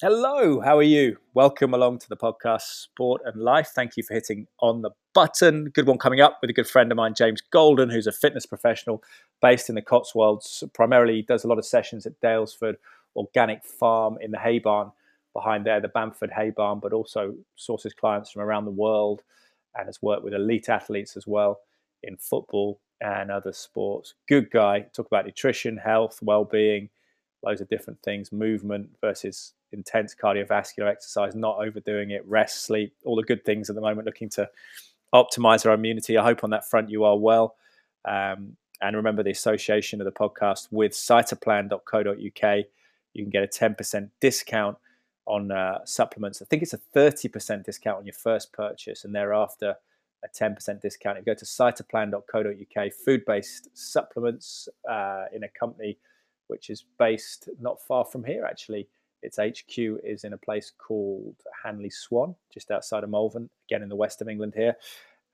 Hello, how are you? Welcome along to the podcast Sport and Life. Thank you for hitting on the button. Good one coming up with a good friend of mine, James Golden, who's a fitness professional based in the Cotswolds. Primarily does a lot of sessions at Daylesford Organic Farm in the hay barn behind there, the Bamford Hay Barn, but also sources clients from around the world and has worked with elite athletes as well in football and other sports. Good guy. Talk about nutrition, health, well-being, loads of different things, movement versus intense cardiovascular exercise, not overdoing it, rest, sleep, all the good things at the moment, looking to optimize our immunity. I hope on that front you are well. Um, and remember the association of the podcast with cytoplan.co.uk. You can get a 10% discount on uh, supplements. I think it's a 30% discount on your first purchase and thereafter a 10% discount. If you go to cytoplan.co.uk, food based supplements uh, in a company which is based not far from here actually its HQ is in a place called Hanley Swan, just outside of Malvern, again in the west of England here.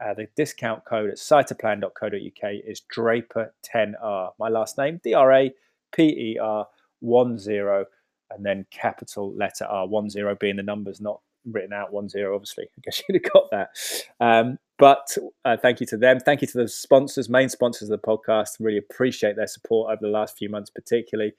Uh, the discount code at cytoplan.co.uk is Draper10R. My last name, D R A P E R 10, and then capital letter R, 10 being the numbers, not written out 10, obviously. I guess you'd have got that. Um, but uh, thank you to them. Thank you to the sponsors, main sponsors of the podcast. Really appreciate their support over the last few months, particularly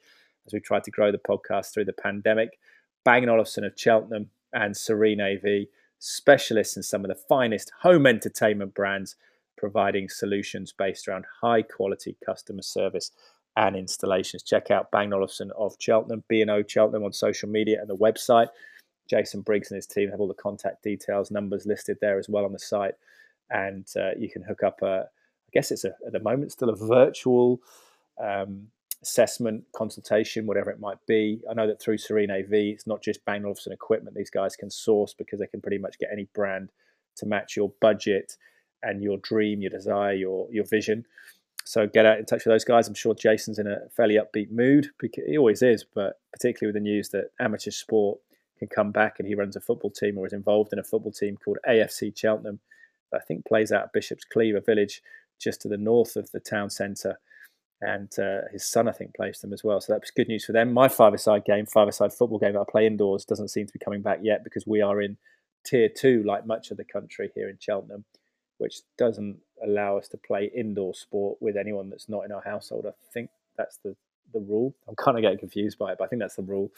as we tried to grow the podcast through the pandemic. Bang & Olufsen of Cheltenham and Serene AV, specialists in some of the finest home entertainment brands, providing solutions based around high quality customer service and installations. Check out Bang & Olufsen of Cheltenham, B&O Cheltenham on social media and the website. Jason Briggs and his team have all the contact details, numbers listed there as well on the site. And uh, you can hook up a, I guess it's a, at the moment still a virtual um, assessment, consultation, whatever it might be. I know that through Serene AV, it's not just Bang Olufsen equipment these guys can source because they can pretty much get any brand to match your budget and your dream, your desire, your your vision. So get out in touch with those guys. I'm sure Jason's in a fairly upbeat mood. Because he always is, but particularly with the news that amateur sport can come back and he runs a football team or is involved in a football team called AFC Cheltenham. I think plays out at Bishop's Cleeve village, just to the north of the town centre and uh, his son, I think, plays them as well. So that was good news for them. My five-a-side game, five-a-side football game that I play indoors, doesn't seem to be coming back yet because we are in tier two, like much of the country here in Cheltenham, which doesn't allow us to play indoor sport with anyone that's not in our household. I think that's the the rule. I'm kind of getting confused by it, but I think that's the rule.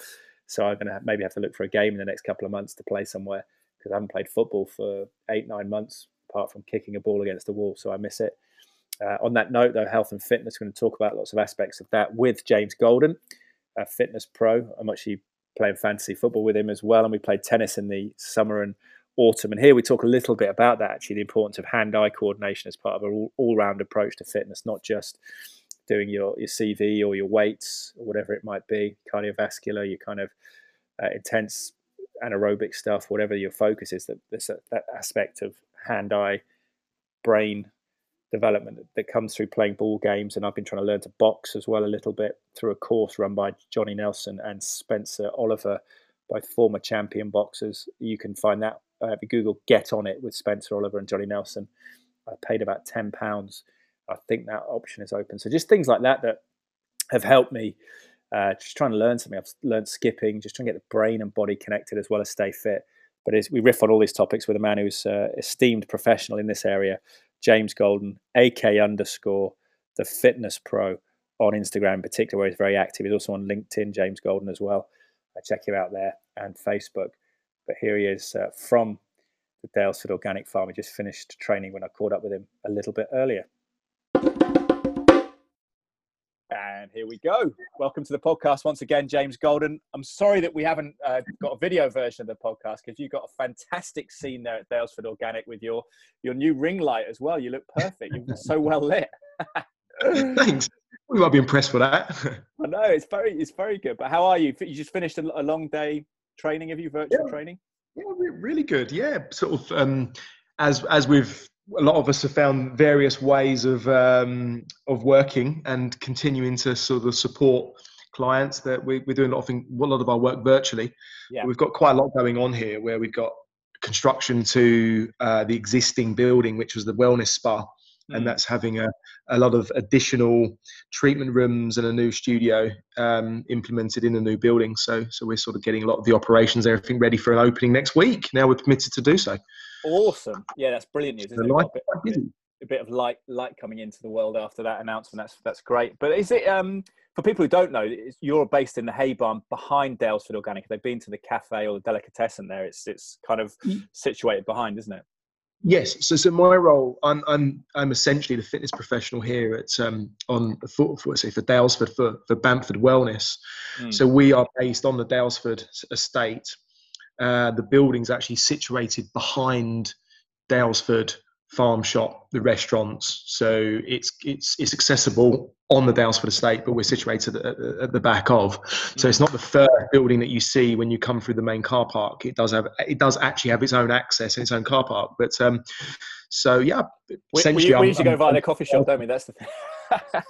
So I'm going to maybe have to look for a game in the next couple of months to play somewhere because I haven't played football for eight, nine months, apart from kicking a ball against the wall. So I miss it. Uh, on that note, though, health and fitness, we're going to talk about lots of aspects of that with James Golden, a fitness pro. I'm actually playing fantasy football with him as well, and we played tennis in the summer and autumn. And here we talk a little bit about that actually, the importance of hand-eye coordination as part of an all-round approach to fitness, not just doing your your CV or your weights or whatever it might be, cardiovascular, your kind of uh, intense anaerobic stuff, whatever your focus is. That that aspect of hand-eye brain development that comes through playing ball games. And I've been trying to learn to box as well a little bit through a course run by Johnny Nelson and Spencer Oliver, both former champion boxers. You can find that uh, if you Google "Get on It" with Spencer Oliver and Johnny Nelson. I paid about ten pounds. I think that option is open. So just things like that that have helped me. Uh, just trying to learn something. I've learned skipping, just trying to get the brain and body connected as well as stay fit. But we riff on all these topics with a man who's uh, esteemed professional in this area James Golden, AK underscore the fitness pro on Instagram in particular, where he's very active. He's also on LinkedIn, James Golden as well. I check him out there and Facebook. But here he is uh, from the Daylesford Organic Farm. He just finished training when I caught up with him a little bit earlier. And here we go. Welcome to the podcast once again, James Golden. I'm sorry that we haven't uh, got a video version of the podcast because you've got a fantastic scene there at Daylesford Organic with your your new ring light as well. You look perfect. You're so well lit. Thanks. We might be impressed with that. I know it's very it's very good. But how are you? You just finished a, a long day training. Have you virtual yeah. training? Yeah, really good. Yeah, sort of um, as as with a lot of us have found various ways of um, of working and continuing to sort of support clients that we, are doing a lot, of thing, a lot of our work virtually. Yeah. We've got quite a lot going on here where we've got construction to uh, the existing building, which was the wellness spa and that's having a, a lot of additional treatment rooms and a new studio um, implemented in the new building. So, so we're sort of getting a lot of the operations, everything ready for an opening next week. Now we're permitted to do so. Awesome! Yeah, that's brilliant news. Isn't it? A bit, a bit of light, light coming into the world after that announcement. That's that's great. But is it um, for people who don't know? You're based in the Hay Barn behind Daylesford Organic. They've been to the cafe or the delicatessen there. It's it's kind of mm. situated behind, isn't it? Yes. So, so my role, I'm, I'm, I'm essentially the fitness professional here at um, on for, for say for Daylesford for for Bamford Wellness. Mm. So we are based on the Daylesford estate. Uh, the building's actually situated behind Daylesford farm shop, the restaurants. So it's it's it's accessible on the Daylesford estate, but we're situated at, at, the back of. So it's not the first building that you see when you come through the main car park. It does have it does actually have its own access and its own car park. But um, so yeah, we, we, we usually I'm, go via the coffee shop, don't we? That's the thing.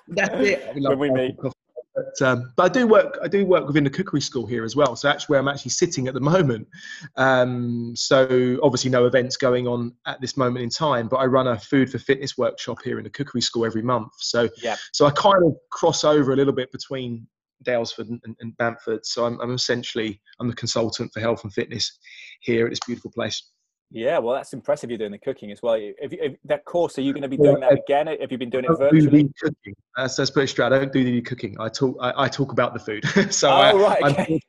that's it. when we meet. Coffee but, um, but I do work. I do work within the cookery school here as well. So actually, where I'm actually sitting at the moment. Um, so obviously, no events going on at this moment in time. But I run a food for fitness workshop here in the cookery school every month. So yeah. So I kind of cross over a little bit between Daylesford and, and Bamford. So I'm, I'm essentially I'm the consultant for health and fitness here at this beautiful place. Yeah, well, that's impressive. You're doing the cooking as well. If, if that course, are you going to be doing that again? Have you been doing it virtually? Do cooking. Uh, so let's put it straight. I don't do the cooking. I talk. I, I talk about the food. so oh, I, right, okay.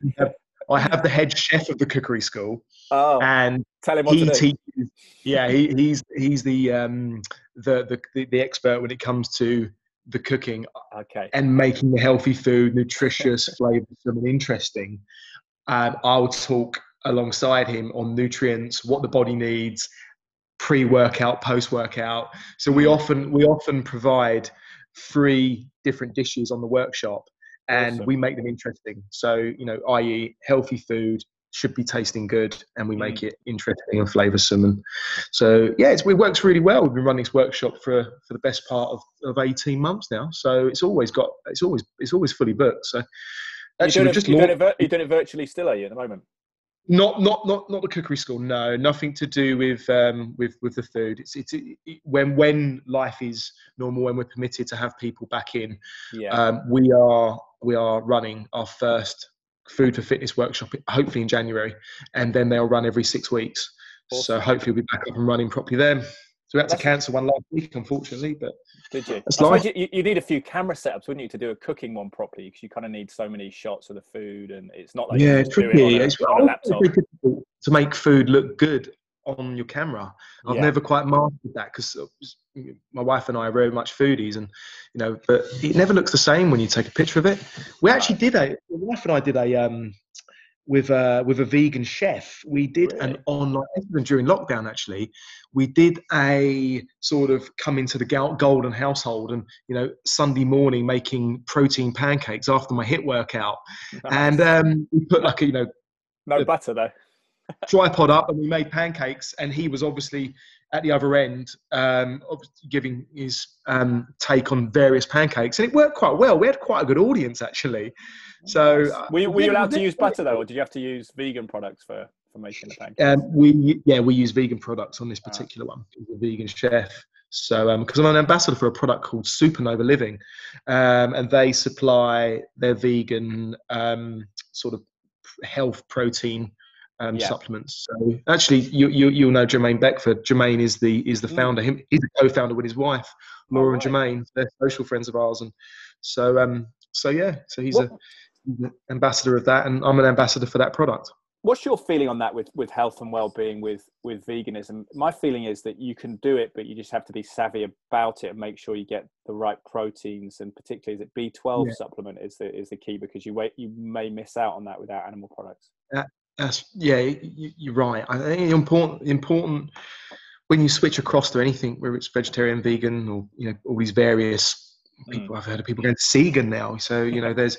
I have the head chef of the cookery school. Oh, and tell him what he to do. teaches. Yeah, he, he's he's the um the, the the expert when it comes to the cooking. Okay. And making the healthy food nutritious, flavorsome, and interesting. And I'll talk alongside him on nutrients, what the body needs, pre-workout, post-workout. So we often we often provide three different dishes on the workshop, and awesome. we make them interesting. So you know, i.e., healthy food should be tasting good, and we make mm. it interesting and flavoursome. And so yeah, it works really well. We've been running this workshop for for the best part of, of eighteen months now. So it's always got it's always it's always fully booked. So. Actually, you're doing, it, you're, doing it, you're doing it virtually still, are you, at the moment? Not, not, not, not the cookery school. No, nothing to do with um, with with the food. It's it's it, when when life is normal, when we're permitted to have people back in. Yeah. Um, we are we are running our first food for fitness workshop, hopefully in January, and then they'll run every six weeks. Awesome. So hopefully we'll be back up and running properly then. So we had to cancel one last week, unfortunately. But did you? I you, you, need a few camera setups, wouldn't you, to do a cooking one properly? Because you kind of need so many shots of the food, and it's not like yeah, tricky. It it's on a laptop. difficult to make food look good on your camera. I've yeah. never quite mastered that because my wife and I are very much foodies, and you know, but it never looks the same when you take a picture of it. We actually did a. My wife and I did a um, with a with a vegan chef. We did really? an online during lockdown. Actually, we did a sort of come into the golden household, and you know Sunday morning making protein pancakes after my hit workout, nice. and um, we put like a, you know no butter though tripod up, and we made pancakes, and he was obviously at the other end, um, giving his um, take on various pancakes, and it worked quite well. We had quite a good audience actually. So, uh, were, you, were you allowed to use butter though, or did you have to use vegan products for, for making the pancakes? Um, we yeah, we use vegan products on this ah. particular one. He's a vegan chef. So, because um, I'm an ambassador for a product called Supernova Living, um, and they supply their vegan um, sort of health protein um, yeah. supplements. So actually, you, you you'll know Jermaine Beckford. Jermaine is the is the mm. founder. Him he's a co-founder with his wife, Laura oh, right. and Jermaine. They're social friends of ours, and so um so yeah, so he's what, a ambassador of that, and I'm an ambassador for that product. What's your feeling on that with, with health and well-being with with veganism? My feeling is that you can do it, but you just have to be savvy about it and make sure you get the right proteins, and particularly is it B12 yeah. supplement is the is the key because you wait you may miss out on that without animal products. That's yeah, you, are right. I think important important when you switch across to anything, whether it's vegetarian, vegan, or you know all these various people. Mm. I've heard of people going to vegan now. So you know, there's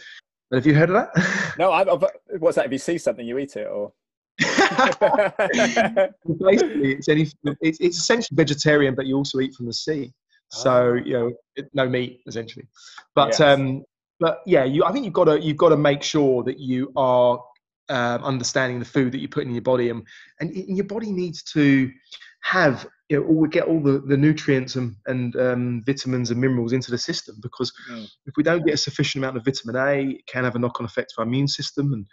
have you heard of that? No, I, I've, what's that? If you see something, you eat it, or basically, it's, any, it's, it's essentially vegetarian, but you also eat from the sea. So oh. you know, it, no meat essentially. But yes. um, but yeah, you I think you've got to you've got to make sure that you are um, understanding the food that you put in your body, and and your body needs to have you know, we get all the, the nutrients and, and um, vitamins and minerals into the system because mm. if we don't get a sufficient amount of vitamin A, it can have a knock on effect to our immune system and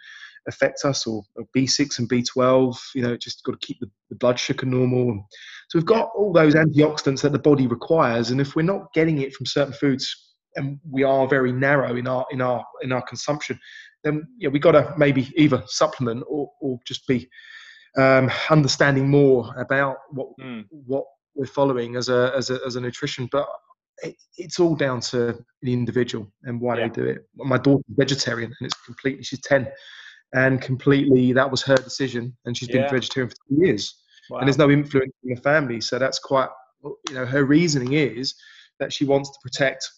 affect us, or, or B6 and B12. You know, just got to keep the, the blood sugar normal. So we've got all those antioxidants that the body requires, and if we're not getting it from certain foods, and we are very narrow in our in our in our consumption, then yeah, we got to maybe either supplement or, or just be um, understanding more about what mm. what we're following as a as a as a nutrition. But it, it's all down to the individual and why yeah. they do it. My daughter's vegetarian and it's completely she's ten, and completely that was her decision, and she's been vegetarian for two years. Wow. And there's no influence in the family, so that's quite you know her reasoning is that she wants to protect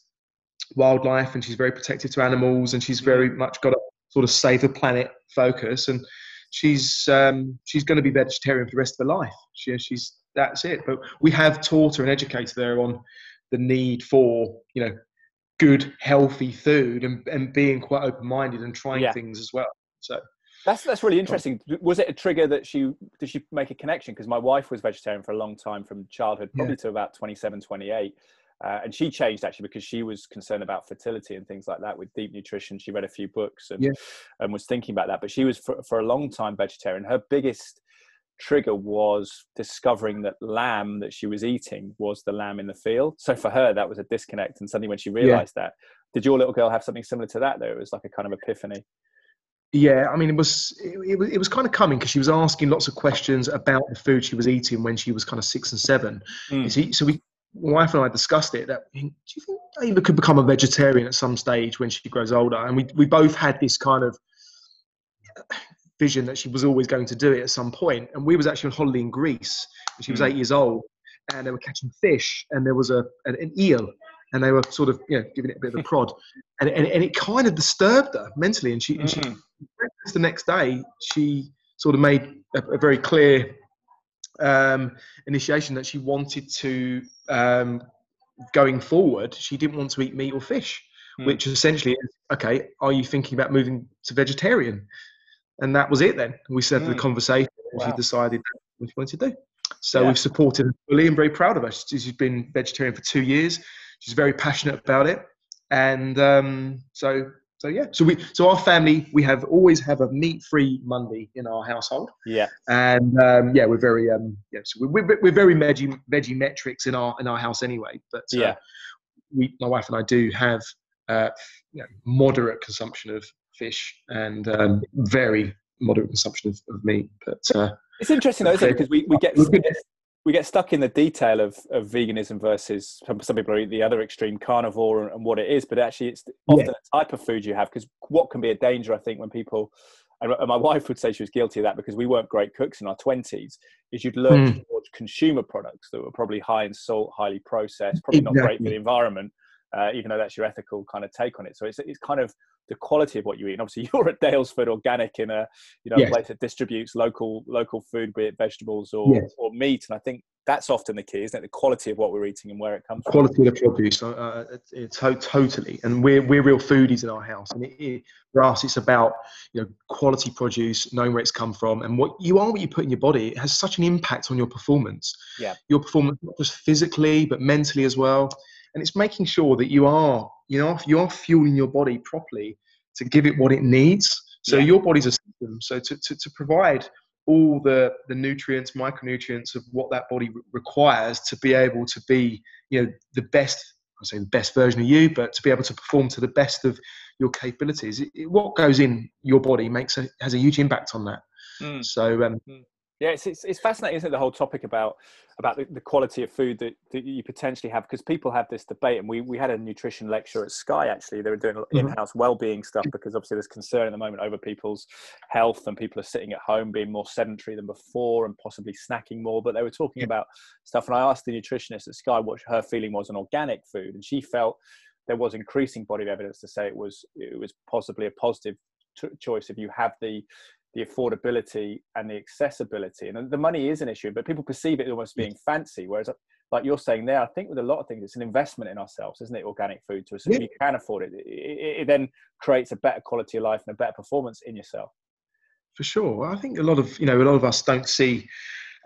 wildlife and she's very protective to animals and she's very hmm. much got a sort of save the planet focus and she's um, she's going to be vegetarian for the rest of her life. She, she's that's it. But we have taught her and educated her on the need for you know good healthy food and, and being quite open minded and trying yeah. things as well. So that's that's really interesting. Was it a trigger that she did she make a connection? Because my wife was vegetarian for a long time from childhood, probably yeah. to about 27, 28. Uh, and she changed actually because she was concerned about fertility and things like that with deep nutrition. She read a few books and, yeah. and was thinking about that. But she was for, for a long time vegetarian. Her biggest trigger was discovering that lamb that she was eating was the lamb in the field. So for her, that was a disconnect. And suddenly, when she realized yeah. that, did your little girl have something similar to that? Though it was like a kind of epiphany. Yeah, I mean, it was it, it was it was kind of coming because she was asking lots of questions about the food she was eating when she was kind of six and seven. Mm. So we wife and I discussed it that do you think Ava could become a vegetarian at some stage when she grows older? And we we both had this kind of vision that she was always going to do it at some point. And we was actually on holiday in Greece she was eight hmm. years old, and they were catching fish, and there was a an, an eel, and they were sort of you know giving it a bit of a prod, and and, and it kind of disturbed her mentally. And she, mm. and she hmm. the next day she sort of made a, a very clear um, initiation that she wanted to um, going forward. She didn't want to eat meat or fish, mm. which essentially is okay. Are you thinking about moving to vegetarian? And that was it. Then we said mm. the hmm. conversation. Wow. She decided what she wanted to do. So yeah. we've supported her fully and very proud of her. She's been vegetarian for two years. She's very passionate about it, and um, so so yeah, so we so our family we have always have a meat free Monday in our household. Yeah, and um, yeah, we're very um yeah, so we're, we're, we're very veggie veggie metrics in our in our house anyway. But uh, yeah, we my wife and I do have uh, you know, moderate consumption of fish and um, very moderate consumption of, of meat. But uh, it's interesting though, isn't it? Because we, we get we get stuck in the detail of, of veganism versus some, some people are the other extreme carnivore and, and, what it is but actually it's often yeah. a type of food you have because what can be a danger i think when people and my wife would say she was guilty of that because we weren't great cooks in our 20s is you'd learn mm. towards consumer products that were probably high in salt highly processed probably exactly. not great for the environment uh, even though that's your ethical kind of take on it so it's, it's kind of the quality of what you eat. And obviously, you're at Daylesford Organic in a you know yes. place that distributes local local food, be it vegetables or yes. or meat. And I think that's often the key, isn't it? The quality of what we're eating and where it comes quality from. Quality of the produce, uh, it's uh, totally. And we're we're real foodies in our house, and it, it, for us, it's about you know quality produce, knowing where it's come from, and what you are, what you put in your body. It has such an impact on your performance. Yeah, your performance not just physically but mentally as well and it's making sure that you are you know you are fueling your body properly to give it what it needs so yeah. your body's a system so to, to, to, provide all the the nutrients micronutrients of what that body re- requires to be able to be you know the best i say the best version of you but to be able to perform to the best of your capabilities it, it, what goes in your body makes a has a huge impact on that mm. so um, mm. Yeah, it's, it's, it's, fascinating, isn't it? The whole topic about about the, the quality of food that, that you potentially have, because people have this debate, and we, we had a nutrition lecture at Sky actually. They were doing mm-hmm. in-house well-being stuff because obviously there's concern at the moment over people's health, and people are sitting at home being more sedentary than before, and possibly snacking more. But they were talking about stuff, and I asked the nutritionist at Sky what her feeling was on organic food, and she felt there was increasing body of evidence to say it was it was possibly a positive choice if you have the the affordability and the accessibility. And the money is an issue, but people perceive it almost being fancy. Whereas, like you're saying there, I think with a lot of things, it's an investment in ourselves, isn't it? Organic food to us. Yeah. If you can afford it, it, it, then creates a better quality of life and a better performance in yourself. For sure. I think a lot of, you know, a lot of us don't see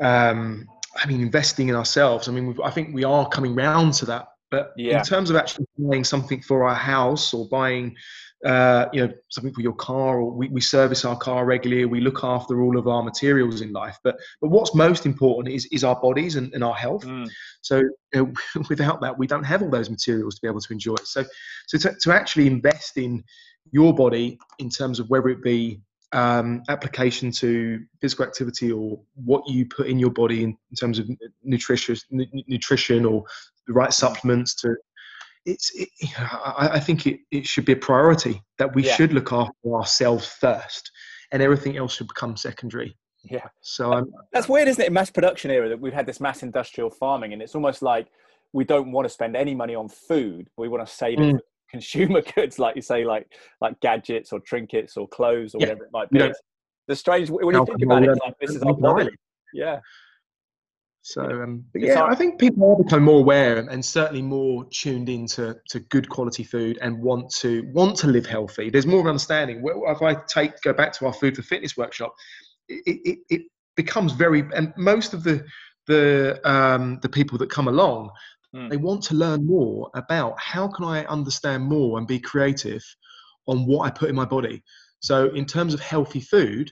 um, I mean, investing in ourselves. I mean, I think we are coming round to that. But yeah. in terms of actually buying something for our house or buying, uh, you know, something for your car, or we, we service our car regularly, we look after all of our materials in life. But but what's most important is is our bodies and, and our health. Mm. So you know, without that, we don't have all those materials to be able to enjoy it. So so to, to actually invest in your body in terms of whether it be um, application to physical activity or what you put in your body in, in terms of nutrition, n- nutrition or the right supplements to it's it, I, I, think it, it should be a priority that we yeah. should look after ourselves first and everything else should become secondary yeah so um, that's weird isn't it mass production era that we've had this mass industrial farming and it's almost like we don't want to spend any money on food we want to save mm. it consumer goods, like you say, like like gadgets or trinkets or clothes or yeah. whatever it might be. Yeah. The strange when you think about it, like this is our body. Yeah. So, um, yeah, I think people are becoming more aware and certainly more tuned into to good quality food and want to want to live healthy. There's more understanding. If I take go back to our food for fitness workshop, it, it, it becomes very and most of the the um, the people that come along Mm. They want to learn more about how can I understand more and be creative on what I put in my body. So in terms of healthy food,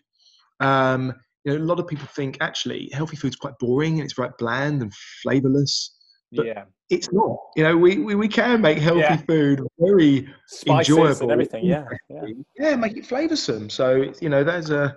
um, you know, a lot of people think actually healthy food's quite boring and it's quite bland and flavorless. But yeah. it's not. You know, we, we, we can make healthy yeah. food very Spices enjoyable. and everything, yeah. yeah. Yeah, make it flavoursome. So, you know, there's a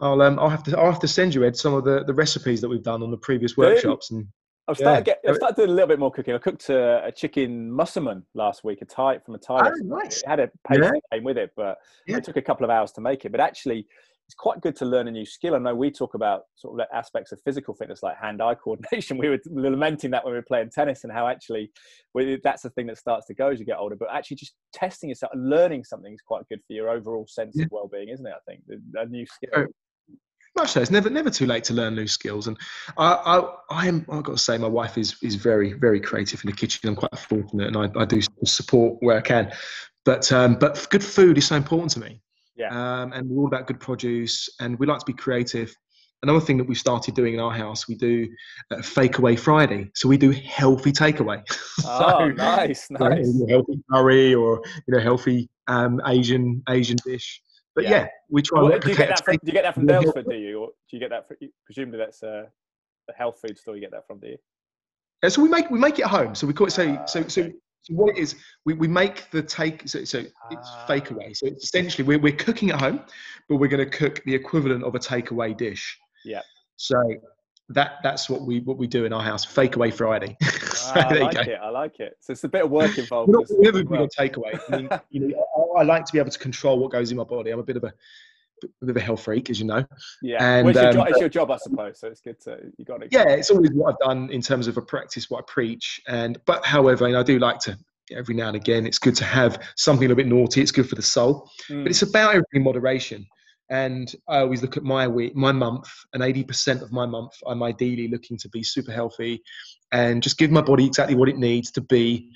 I'll um I'll have to I'll have to send you Ed some of the, the recipes that we've done on the previous workshops and I've started, yeah. get, I've started doing a little bit more cooking. I cooked a, a chicken massaman last week, a Thai from a Thai. Oh, nice. It had a paste yeah. that came with it, but yeah. it took a couple of hours to make it. But actually, it's quite good to learn a new skill. I know we talk about sort of aspects of physical fitness like hand-eye coordination. We were lamenting that when we were playing tennis and how actually that's the thing that starts to go as you get older. But actually, just testing yourself and learning something is quite good for your overall sense yeah. of well-being, isn't it? I think a new oh, skill. Much so. It's never never too late to learn new skills. And I I, I am I've got to say my wife is is very very creative in the kitchen. I'm quite fortunate, and I, I do support where I can. But um, but good food is so important to me. Yeah. Um, and we're all about good produce, and we like to be creative. Another thing that we've started doing in our house, we do a fake away Friday. So we do healthy takeaway. Oh, so, nice, nice. You know, healthy curry or you know healthy um, Asian Asian dish but yeah, yeah we try. Well, do, you get that from, do you get that from? Do you, or do you get that? From, presumably, that's a, a health food store. You get that from, do you? Yeah, so we make we make it at home. So we call it so uh, so okay. so. So what it is, we, we make the take, so, so it's uh, fake away. So it's essentially we're, we're cooking at home, but we're going to cook the equivalent of a takeaway dish. Yeah. So that that's what we what we do in our house. Fake away Friday. so I like it. I like it. So it's a bit of work involved. We're not, never well. takeaway. I mean, you know, I like to be able to control what goes in my body. I'm a bit of a, a bit of a health freak, as you know. Yeah, and, well, it's, your um, job, it's your job, I suppose. So it's good to you got to. Yeah, it's always what I've done in terms of a practice, what I preach, and but however, and I do like to every now and again. It's good to have something a little bit naughty. It's good for the soul, mm. but it's about everything in moderation. And I always look at my week, my month, and 80% of my month, I'm ideally looking to be super healthy and just give my body exactly what it needs to be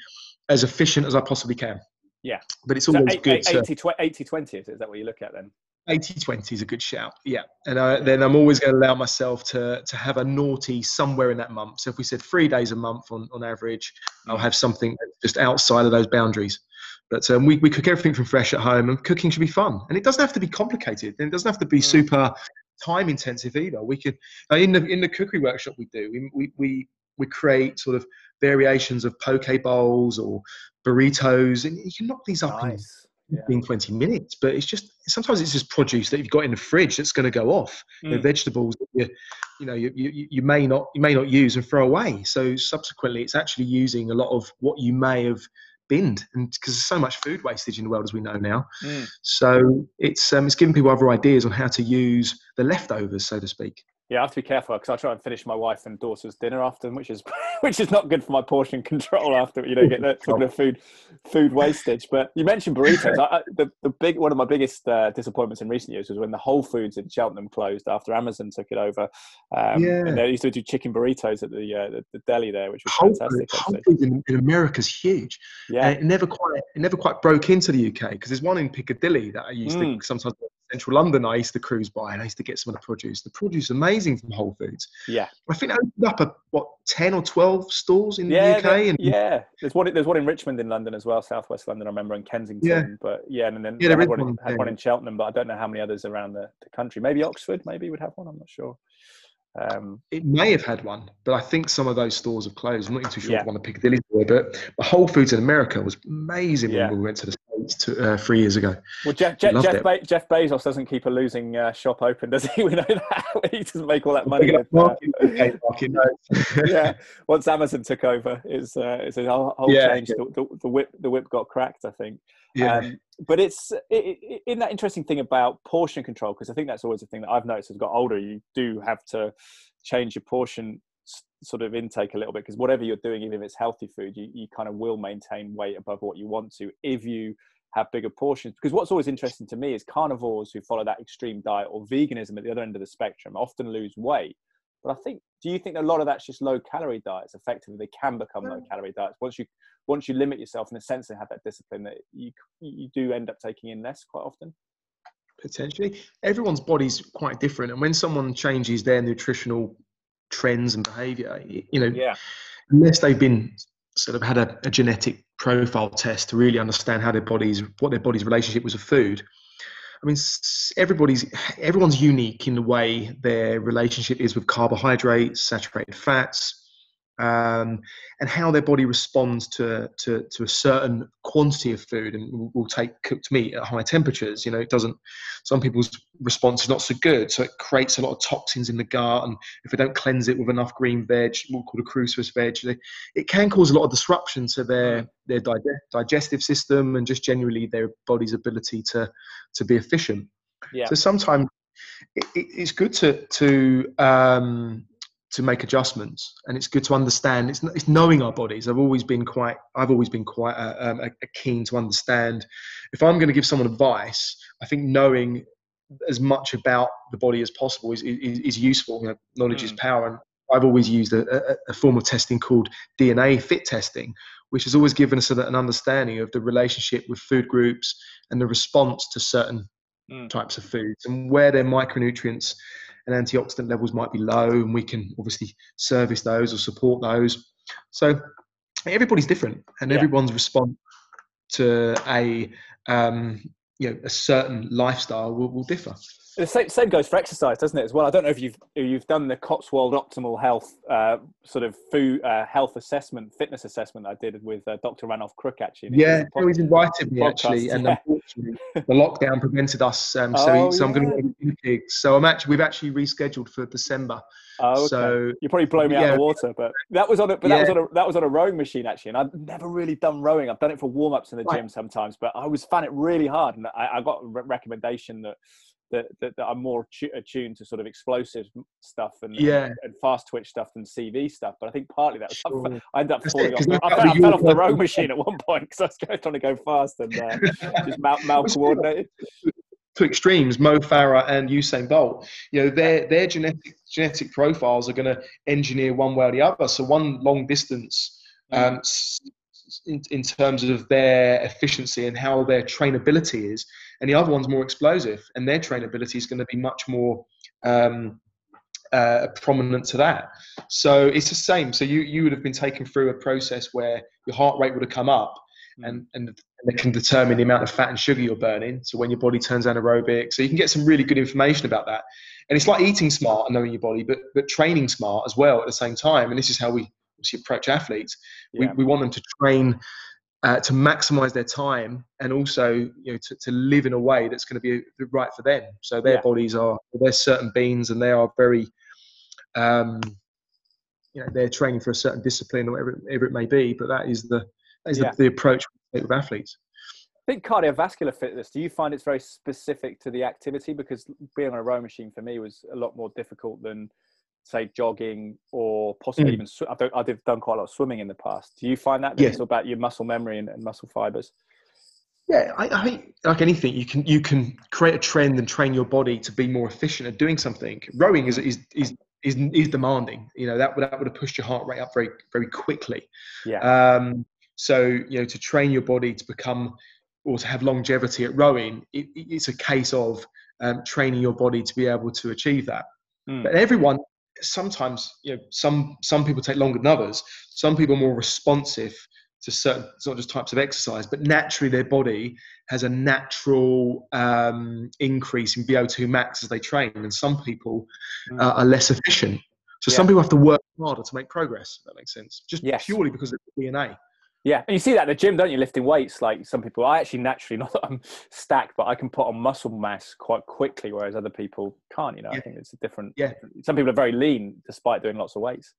as efficient as I possibly can. Yeah. But it's always so good. 80, to, 80 20, is that what you look at then? 80 20 is a good shout. Yeah. And I, then I'm always going to allow myself to, to have a naughty somewhere in that month. So if we said three days a month on, on average, I'll mm. have something just outside of those boundaries. But um, we, we cook everything from fresh at home, and cooking should be fun. And it doesn't have to be complicated, and it doesn't have to be mm. super time intensive either. We could uh, in the in the cookery workshop we do we we we create sort of variations of poke bowls or burritos, and you can knock these up nice. in 15, yeah. 20 minutes. But it's just sometimes it's just produce that you've got in the fridge that's going to go off. Mm. The vegetables that you you know you, you you may not you may not use and throw away. So subsequently, it's actually using a lot of what you may have binned and because there's so much food wastage in the world as we know now mm. so it's um, it's giving people other ideas on how to use the leftovers so to speak yeah, I have to be careful because I try and finish my wife and daughter's dinner after, which is which is not good for my portion control after you know get that sort of food food wastage. But you mentioned burritos. I, the the big one of my biggest uh, disappointments in recent years was when the Whole Foods in Cheltenham closed after Amazon took it over. Um, yeah, and they used to do chicken burritos at the uh, the, the, deli there, which was Whole fantastic. Whole Foods in, in America is huge. Yeah, and it never quite it never quite broke into the UK because there's one in Piccadilly that I used mm. to sometimes central London, I used to cruise by and I used to get some of the produce. The produce is amazing from Whole Foods. Yeah. I think they opened up a, what, 10 or 12 stores in yeah, the UK? there- and yeah. There's one. There's one in Richmond in London as well, Southwest London. I remember in Kensington. Yeah. But yeah, and then Yeah, there had one, in- one had one in Cheltenham, but I don't know how many others around the, the country. Maybe Oxford. Maybe would have one. I'm not sure. Um, It may have had one, but I think some of those stores have closed. I'm not even too sure Yeah. if one of Piccadilly were, but the Whole Foods in America was amazing Yeah. when we went to the to, uh, three years ago. well, Jeff, Jeff, Jeff. Be- Jeff Bezos doesn't keep a losing uh, shop open, does he? We know that he doesn't make all that money. With, uh, market, okay, market yeah, once Amazon took over, is uh, it's a whole, whole Yeah, change. The, the, the whip, the whip got cracked, I think. yeah. Um, but it's i i in that interesting thing about portion control because I think that's always a thing that I've noticed as I got older. You do have to change your portion sort of intake a little bit because whatever you're doing, even if it's healthy food, you, you kind of will maintain weight above what you want to if you have bigger portions. Because what's always interesting to me is carnivores who follow that extreme diet or veganism at the other end of the spectrum often lose weight. But I think, do you think a lot of that's just low calorie diets? Effectively, they can become low mm. calorie diets once you once you limit yourself in a sense and have that discipline that you you do end up taking in less quite often. potentially everyone's body's quite different and when someone changes their nutritional trends and behavior you know Yeah, unless they've been sort of had a, a genetic profile test to really understand how their bodies what their body's relationship was with food. I mean everybody's everyone's unique in the way their relationship is with carbohydrates saturated fats um, and how their body responds to, to to a certain quantity of food and will take cooked meat at high temperatures you know it doesn't some people's response is not so good. So it creates a lot of toxins in the gut and if they don't cleanse it with enough green veg what called a cruciferous veg they, it can cause a lot of disruption to their their dige- digestive system and just generally their body's ability to to be efficient. Yeah, so sometimes it, it, it's good to to um, to make adjustments, and it's good to understand. It's, it's knowing our bodies. I've always been quite. I've always been quite uh, um, a, a keen to understand. If I'm going to give someone advice, I think knowing as much about the body as possible is is, is useful. You know, knowledge is Mm. power, and I've always used a, a, a form of testing called DNA fit testing, which has always given us an understanding of the relationship with food groups and the response to certain Mm. types of foods and where their micronutrients and antioxidant levels might be low and we can obviously service those or support those so everybody's different and Yeah. everyone's response to a um, you know a certain lifestyle will, will differ The same, same goes for exercise, doesn't it? As well. I don't know if you've you've done the Cotswold Optimal Health uh, sort of food uh, health assessment, fitness assessment I did with uh, Dr. Ranulph Crook actually. and he yeah no, he's invited me podcast, actually and yeah. unfortunately the lockdown prevented us um, so, Oh, he, so i'm going to be gigs so i'm actually we've actually rescheduled for december Oh, okay. so you probably blow me out of the water, but that was on a but that was on a that was on a rowing machine actually, and I've never really done rowing. I've done it for warm ups in the Right. gym sometimes, but I always found it really hard, and I, I got a re- recommendation that. That, that, that I'm more tu- attuned to sort of explosive stuff and, Yeah. and, and fast twitch stuff than CV stuff. But I think partly that was Sure. I ended up falling off. I, fell, I fell off the rowing machine at one point because I was going- trying to go fast and uh, just mal, still, coordinated. to extremes, Mo Farah and Usain Bolt, you know, their their genetic genetic profiles are going to engineer one way or the other. So one long distance, um, in, in terms of their efficiency and how their trainability is, and the other one's more explosive, and their trainability is going to be much more um, uh, prominent to that. So it's the same. So you you would have been taken through a process where your heart rate would have come up, and and and it can determine the amount of fat and sugar you're burning. So when your body turns anaerobic, so you can get some really good information about that. And it's like eating smart and knowing your body, but but training smart as well at the same time. And this is how we approach athletes. Yeah. We we want them to train. Uh, to maximize their time and also you know to, to live in a way that's going to be right for them so their Yeah. bodies are there's certain beings and they are very um you know they're training for a certain discipline or whatever, whatever it may be but that is the that is Yeah. the, the approach we take with athletes I think cardiovascular fitness, do you find it's very specific to the activity? Because being on a row machine for me was a lot more difficult than, say, jogging or possibly Mm. even, sw- I've, done, I've done quite a lot of swimming in the past. Do you find that Yeah. it's about your muscle memory and, and muscle fibers? Yeah, I, I think like anything, you can you can create a trend and train your body to be more efficient at doing something. Rowing is is is is, is demanding. You know that would that would have pushed your heart rate up very very quickly. Yeah. Um, so you know to train your body to become or to have longevity at rowing, it, it- it's a case of um, training your body to be able to achieve that. Mm. But everyone, sometimes, you know, some some people take longer than others. Some people are more responsive to certain, not just types of exercise, but naturally their body has a natural um, increase in VO2 max as they train, and some people Mm. uh, are less efficient. So Yeah. some people have to work harder to make progress. If that makes sense. Just Yes. purely because of the DNA. Yeah, and you see that in the gym, don't you? Lifting weights, like some people. I actually naturally, not that I'm stacked, but I can put on muscle mass quite quickly, whereas other people can't. You know, I think it's a different. Yeah. Some people are very lean despite doing lots of weights.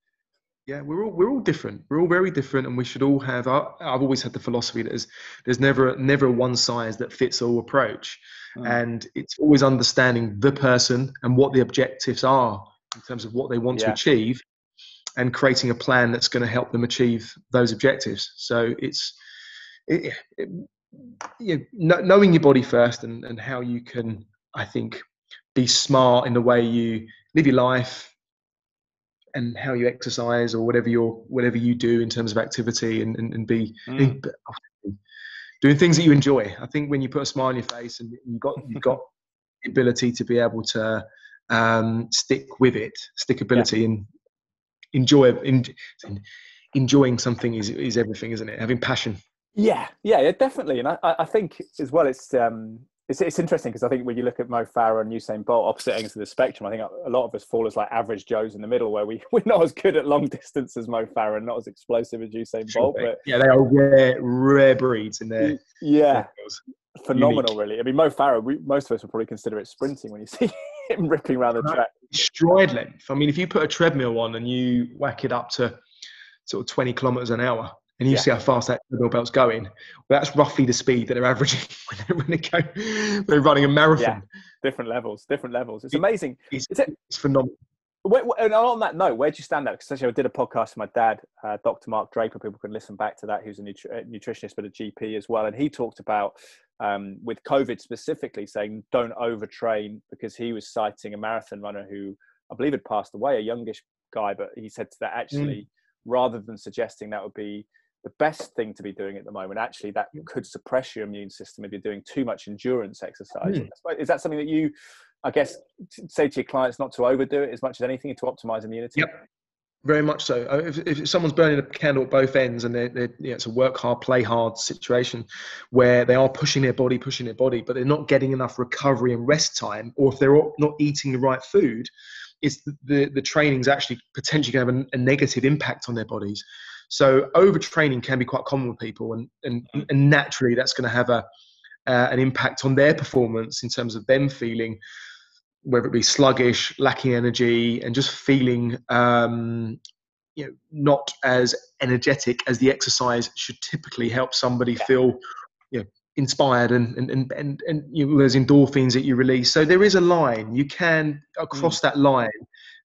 Yeah, we're all we're all different. We're all very different, and we should all have. I- I've always had the philosophy that there's there's never never a one size that fits all approach, Mm. and it's always understanding the person and what the objectives are in terms of what they want to achieve, and creating a plan that's going to help them achieve those objectives. So it's it, it, you know, knowing your body first and and how you can, I think, be smart in the way you live your life and how you exercise or whatever you're whatever you do in terms of activity and, and, and be Mm. doing things that you enjoy. I think when you put a smile on your face and you've got you've got the ability to be able to um, stick with it, stickability and enjoy in, enjoying something is is everything, isn't it? Having passion. Yeah, yeah, definitely. And I, I think as well, it's um, it's, it's interesting because I think when you look at Mo Farah and Usain Bolt, opposite ends of the spectrum, I think a lot of us fall as like average Joes in the middle, where we we're not as good at long distance as Mo Farah, and not as explosive as Usain Bolt, but yeah, they are rare rare breeds in there. yeah, phenomenal, really. I mean, Mo Farah, we, most of us would probably consider it sprinting when you see him ripping around the track. stride length. I mean, if you put a treadmill on and you whack it up to sort of 20 kilometers an hour, and you Yeah. see how fast that treadmill belt's going, well, that's roughly the speed that they're averaging when they, when they go, they're running a marathon. Different levels, different levels. It's amazing. It's, Is it- it's phenomenal. Wait, wait, and on that note, where do you stand at? Because actually, I did a podcast with my dad, uh, Dr. Mark Draper. People can listen back to that. Who's a nutri- uh, nutritionist but a GP as well, and he talked about um, with COVID specifically saying don't overtrain because he was citing a marathon runner who I believe had passed away, a youngish guy, but he said that actually, rather than suggesting that would be the best thing to be doing at the moment, actually that could suppress your immune system if you're doing too much endurance exercise. Mm. Is that something that you, I guess, say to your clients not to overdo it as much as anything to optimize immunity? Yep. Very much so. Uh, If, if someone's burning a candle at both ends and they're, they're you know, it's a work hard, play hard situation where they are pushing their body, pushing their body, but they're not getting enough recovery and rest time, or if they're not eating the right food, it's the, the, the training's actually potentially going to have a, a negative impact on their bodies. So overtraining can be quite common with people, and, and, and naturally that's going to have a, uh, an impact on their performance in terms of them feeling whether it be sluggish, lacking energy, and just feeling um, you know not as energetic as the exercise should typically help somebody Yeah. feel you know inspired and and and and, and you know, there's endorphins that you release. So there is a line you can across that line.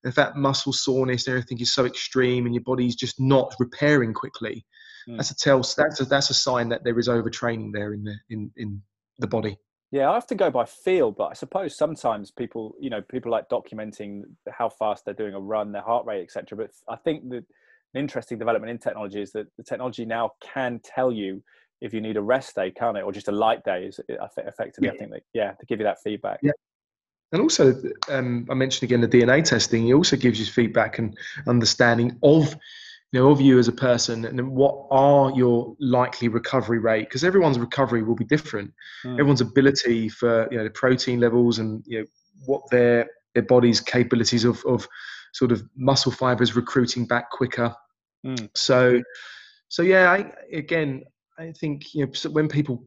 If that muscle soreness and everything is so extreme and your body's just not repairing quickly, Mm. that's a tell. That's a, that's a sign that there is overtraining there in the in in the body. Yeah, I have to go by feel, but I suppose sometimes people, you know, people like documenting how fast they're doing a run, their heart rate, etc. But I think that an interesting development in technology is that the technology now can tell you if you need a rest day, can't it, or just a light day? Is effectively? I think that yeah, to give you that feedback. Yeah. And also, um, I mentioned again the DNA testing. It also gives you feedback and understanding of, you know, of you as a person, and then what are your likely recovery rate? Because everyone's recovery will be different. Mm. Everyone's ability for you know the protein levels and you know what their their body's capabilities of of sort of muscle fibers recruiting back quicker. Mm. So, so yeah, I, again, I think you know when people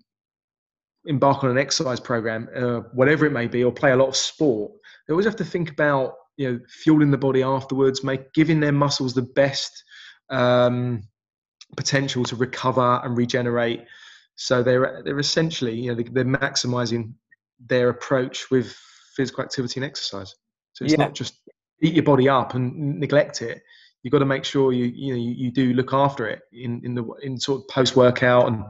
embark on an exercise program, uh, whatever it may be, or play a lot of sport, they always have to think about you know fueling the body afterwards, make giving their muscles the best um, potential to recover and regenerate. So they're they're essentially you know they, they're maximizing their approach with physical activity and exercise. So it's Yeah. not just eat your body up and neglect it. You've got to make sure you you know you, you do look after it in in the in sort of post workout and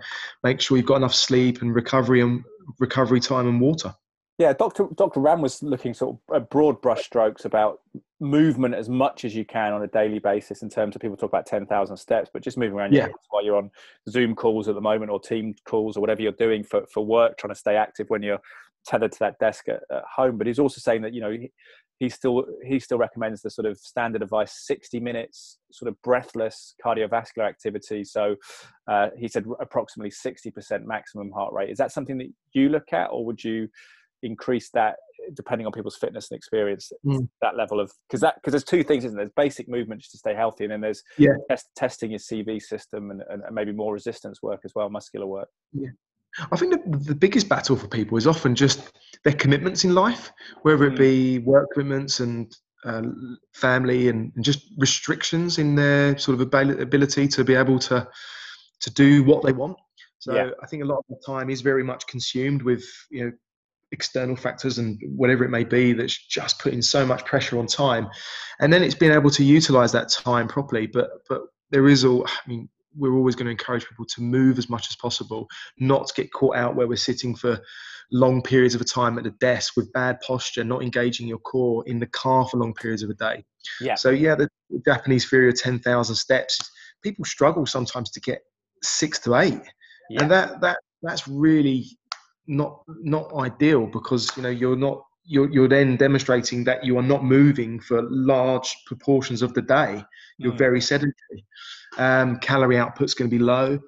make sure you've got enough sleep and recovery and recovery time and water. Yeah, Dr. Dr. Ram was looking sort of at broad brushstrokes about movement as much as you can on a daily basis in terms of people talk about 10,000 steps, but just moving around Yeah. while you're on Zoom calls at the moment or team calls or whatever you're doing for, for work, trying to stay active when you're tethered to that desk at, at home. But he's also saying that you know he, he still he still recommends the sort of standard advice 60 minutes sort of breathless cardiovascular activity so uh, he said approximately 60% maximum heart rate is that something that you look at or would you increase that depending on people's fitness and experience mm. that level of because that because there's two things isn't there? there's basic movement just to stay healthy and then there's yeah test, testing your cv system and, and, maybe more resistance work as well muscular work yeah I think the, the biggest battle for people is often just their commitments in life, whether it mm. be work commitments and uh, family and, and, just restrictions in their sort of ability to be able to to do what they want. So yeah. I think a lot of the time is very much consumed with you know external factors and whatever it may be that's just putting so much pressure on time. And then it's being able to utilize that time properly. But but there is all i mean we're always going to encourage people to move as much as possible not get caught out where we're sitting for long periods of a time at a desk with bad posture not engaging your core in the car for long periods of a day. Yeah. So yeah the japanese theory of 10,000 steps people struggle sometimes to get 6 to 8 yeah. and that that that's really not not ideal because you know you're not you're, you're then demonstrating that you are not moving for large proportions of the day you're mm. very sedentary um, calorie output's going to be low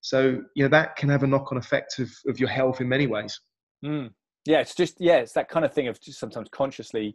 so you know that can have a knock-on effect of, of your health in many ways mm. yeah it's just yeah it's that kind of thing of just sometimes consciously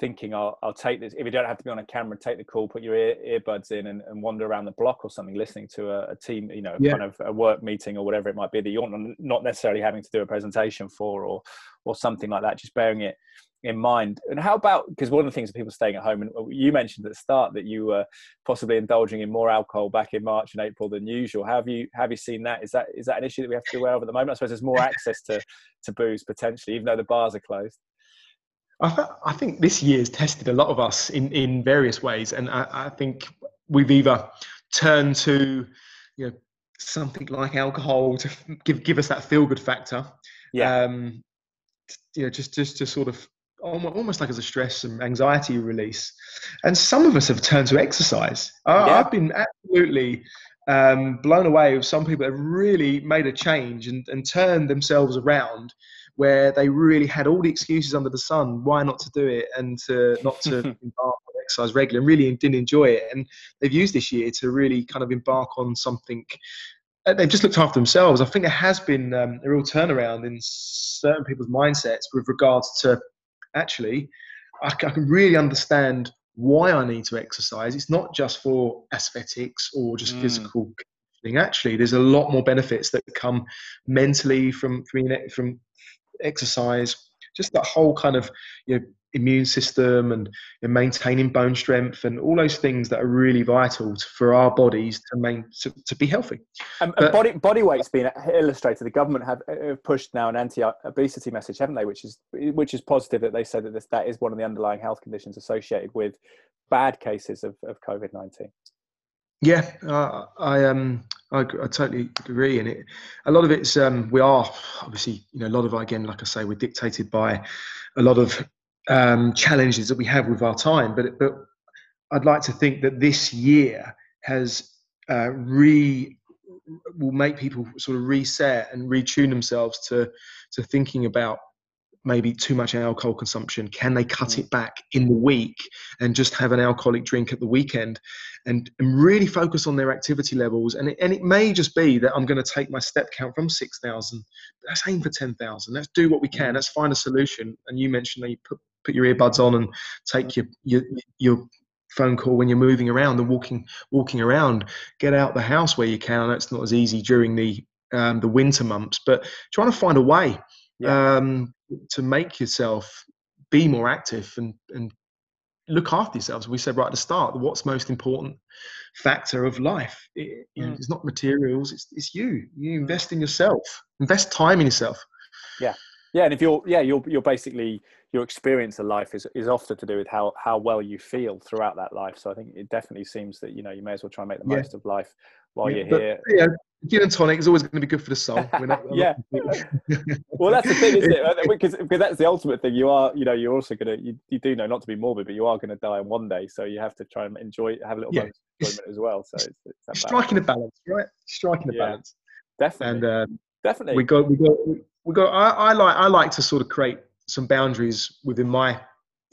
thinking I'll, I'll take this if you don't have to be on a camera take the call put your ear, earbuds in and, and wander around the block or something listening to a, a team you know yeah. kind of a work meeting or whatever it might be that you're not necessarily having to do a presentation for or or something like that just bearing it in mind. And how about because one of the things that people staying at home and uh, you mentioned at the start that you were possibly indulging in more alcohol back in march and april than usual. How have you have you seen that? Is that is that an issue that we have to be aware of at the moment? I suppose there's more access to to booze potentially even though the bars are closed I, th- I think this year's tested a lot of us in, in various ways, and I, I think we've either turned to you know something like alcohol to give give us that feel good factor, yeah. Um, you know, just just to sort of almost like as a stress and anxiety release. And some of us have turned to exercise. I, yeah. I've been absolutely um, blown away with some people that have really made a change and, and turned themselves around where they really had all the excuses under the sun why not to do it and to not to embark on exercise regularly and really didn't enjoy it and they've used this year to really kind of embark on something uh, they've just looked after themselves i think there has been um, a real turnaround in certain people's mindsets with regards to actually I, I can really understand why I need to exercise. It's not just for aesthetics or just mm. physical Actually, there's a lot more benefits that come mentally from from, from exercise, just that whole kind of you know, immune system and maintaining bone strength and all those things that are really vital to, for our bodies to main to, to be healthy. And, but, and body body weight's been illustrated. The government have, have pushed now an anti-obesity message, haven't they? Which is which is positive that they said that this, that is one of the underlying health conditions associated with bad cases of, of COVID nineteen. Yeah, uh, I um I, I, totally agree, and it a lot of it's um we are obviously you know a lot of again like I say we're dictated by a lot of um, challenges that we have with our time, but but I'd like to think that this year has uh, re will make people sort of reset and retune themselves to to thinking about maybe too much alcohol consumption? Can they cut mm. it back in the week and just have an alcoholic drink at the weekend and, and really focus on their activity levels? And it, and it may just be that I'm going to take my step count from 6,000, let's aim for 10,000. Let's do what we can. Mm. Let's find a solution. And you mentioned that you put, put your earbuds on and take your, your, your phone call when you're moving around and walking walking around get out the house where you can that's not as easy during the um, the winter months but trying to find a way yeah. um, to make yourself be more active and, and look after yourselves. We said right at the start, what's most important factor of life? It, you know, mm. it's not materials, it's, it's you. You mm. invest in yourself, invest time in yourself. Yeah. Yeah. And if you're, yeah, you're, you're basically, your experience of life is, is often to do with how, how well you feel throughout that life. So I think it definitely seems that, you know, you may as well try and make the yeah. most of life while yeah, you're but, here. Yeah, gin and tonic is always going to be good for the soul. Not, yeah. well, that's the thing, isn't it? Because, because that's the ultimate thing. You are, you know, you're also going to, you, you do know not to be morbid, but you are going to die one day. So you have to try and enjoy, have a little yeah. enjoyment as well. So it's, it's striking balance. a balance, right? Striking a yeah. balance. Definitely. And um, definitely. We go, we go, we go. I, I like. I like to sort of create some boundaries within my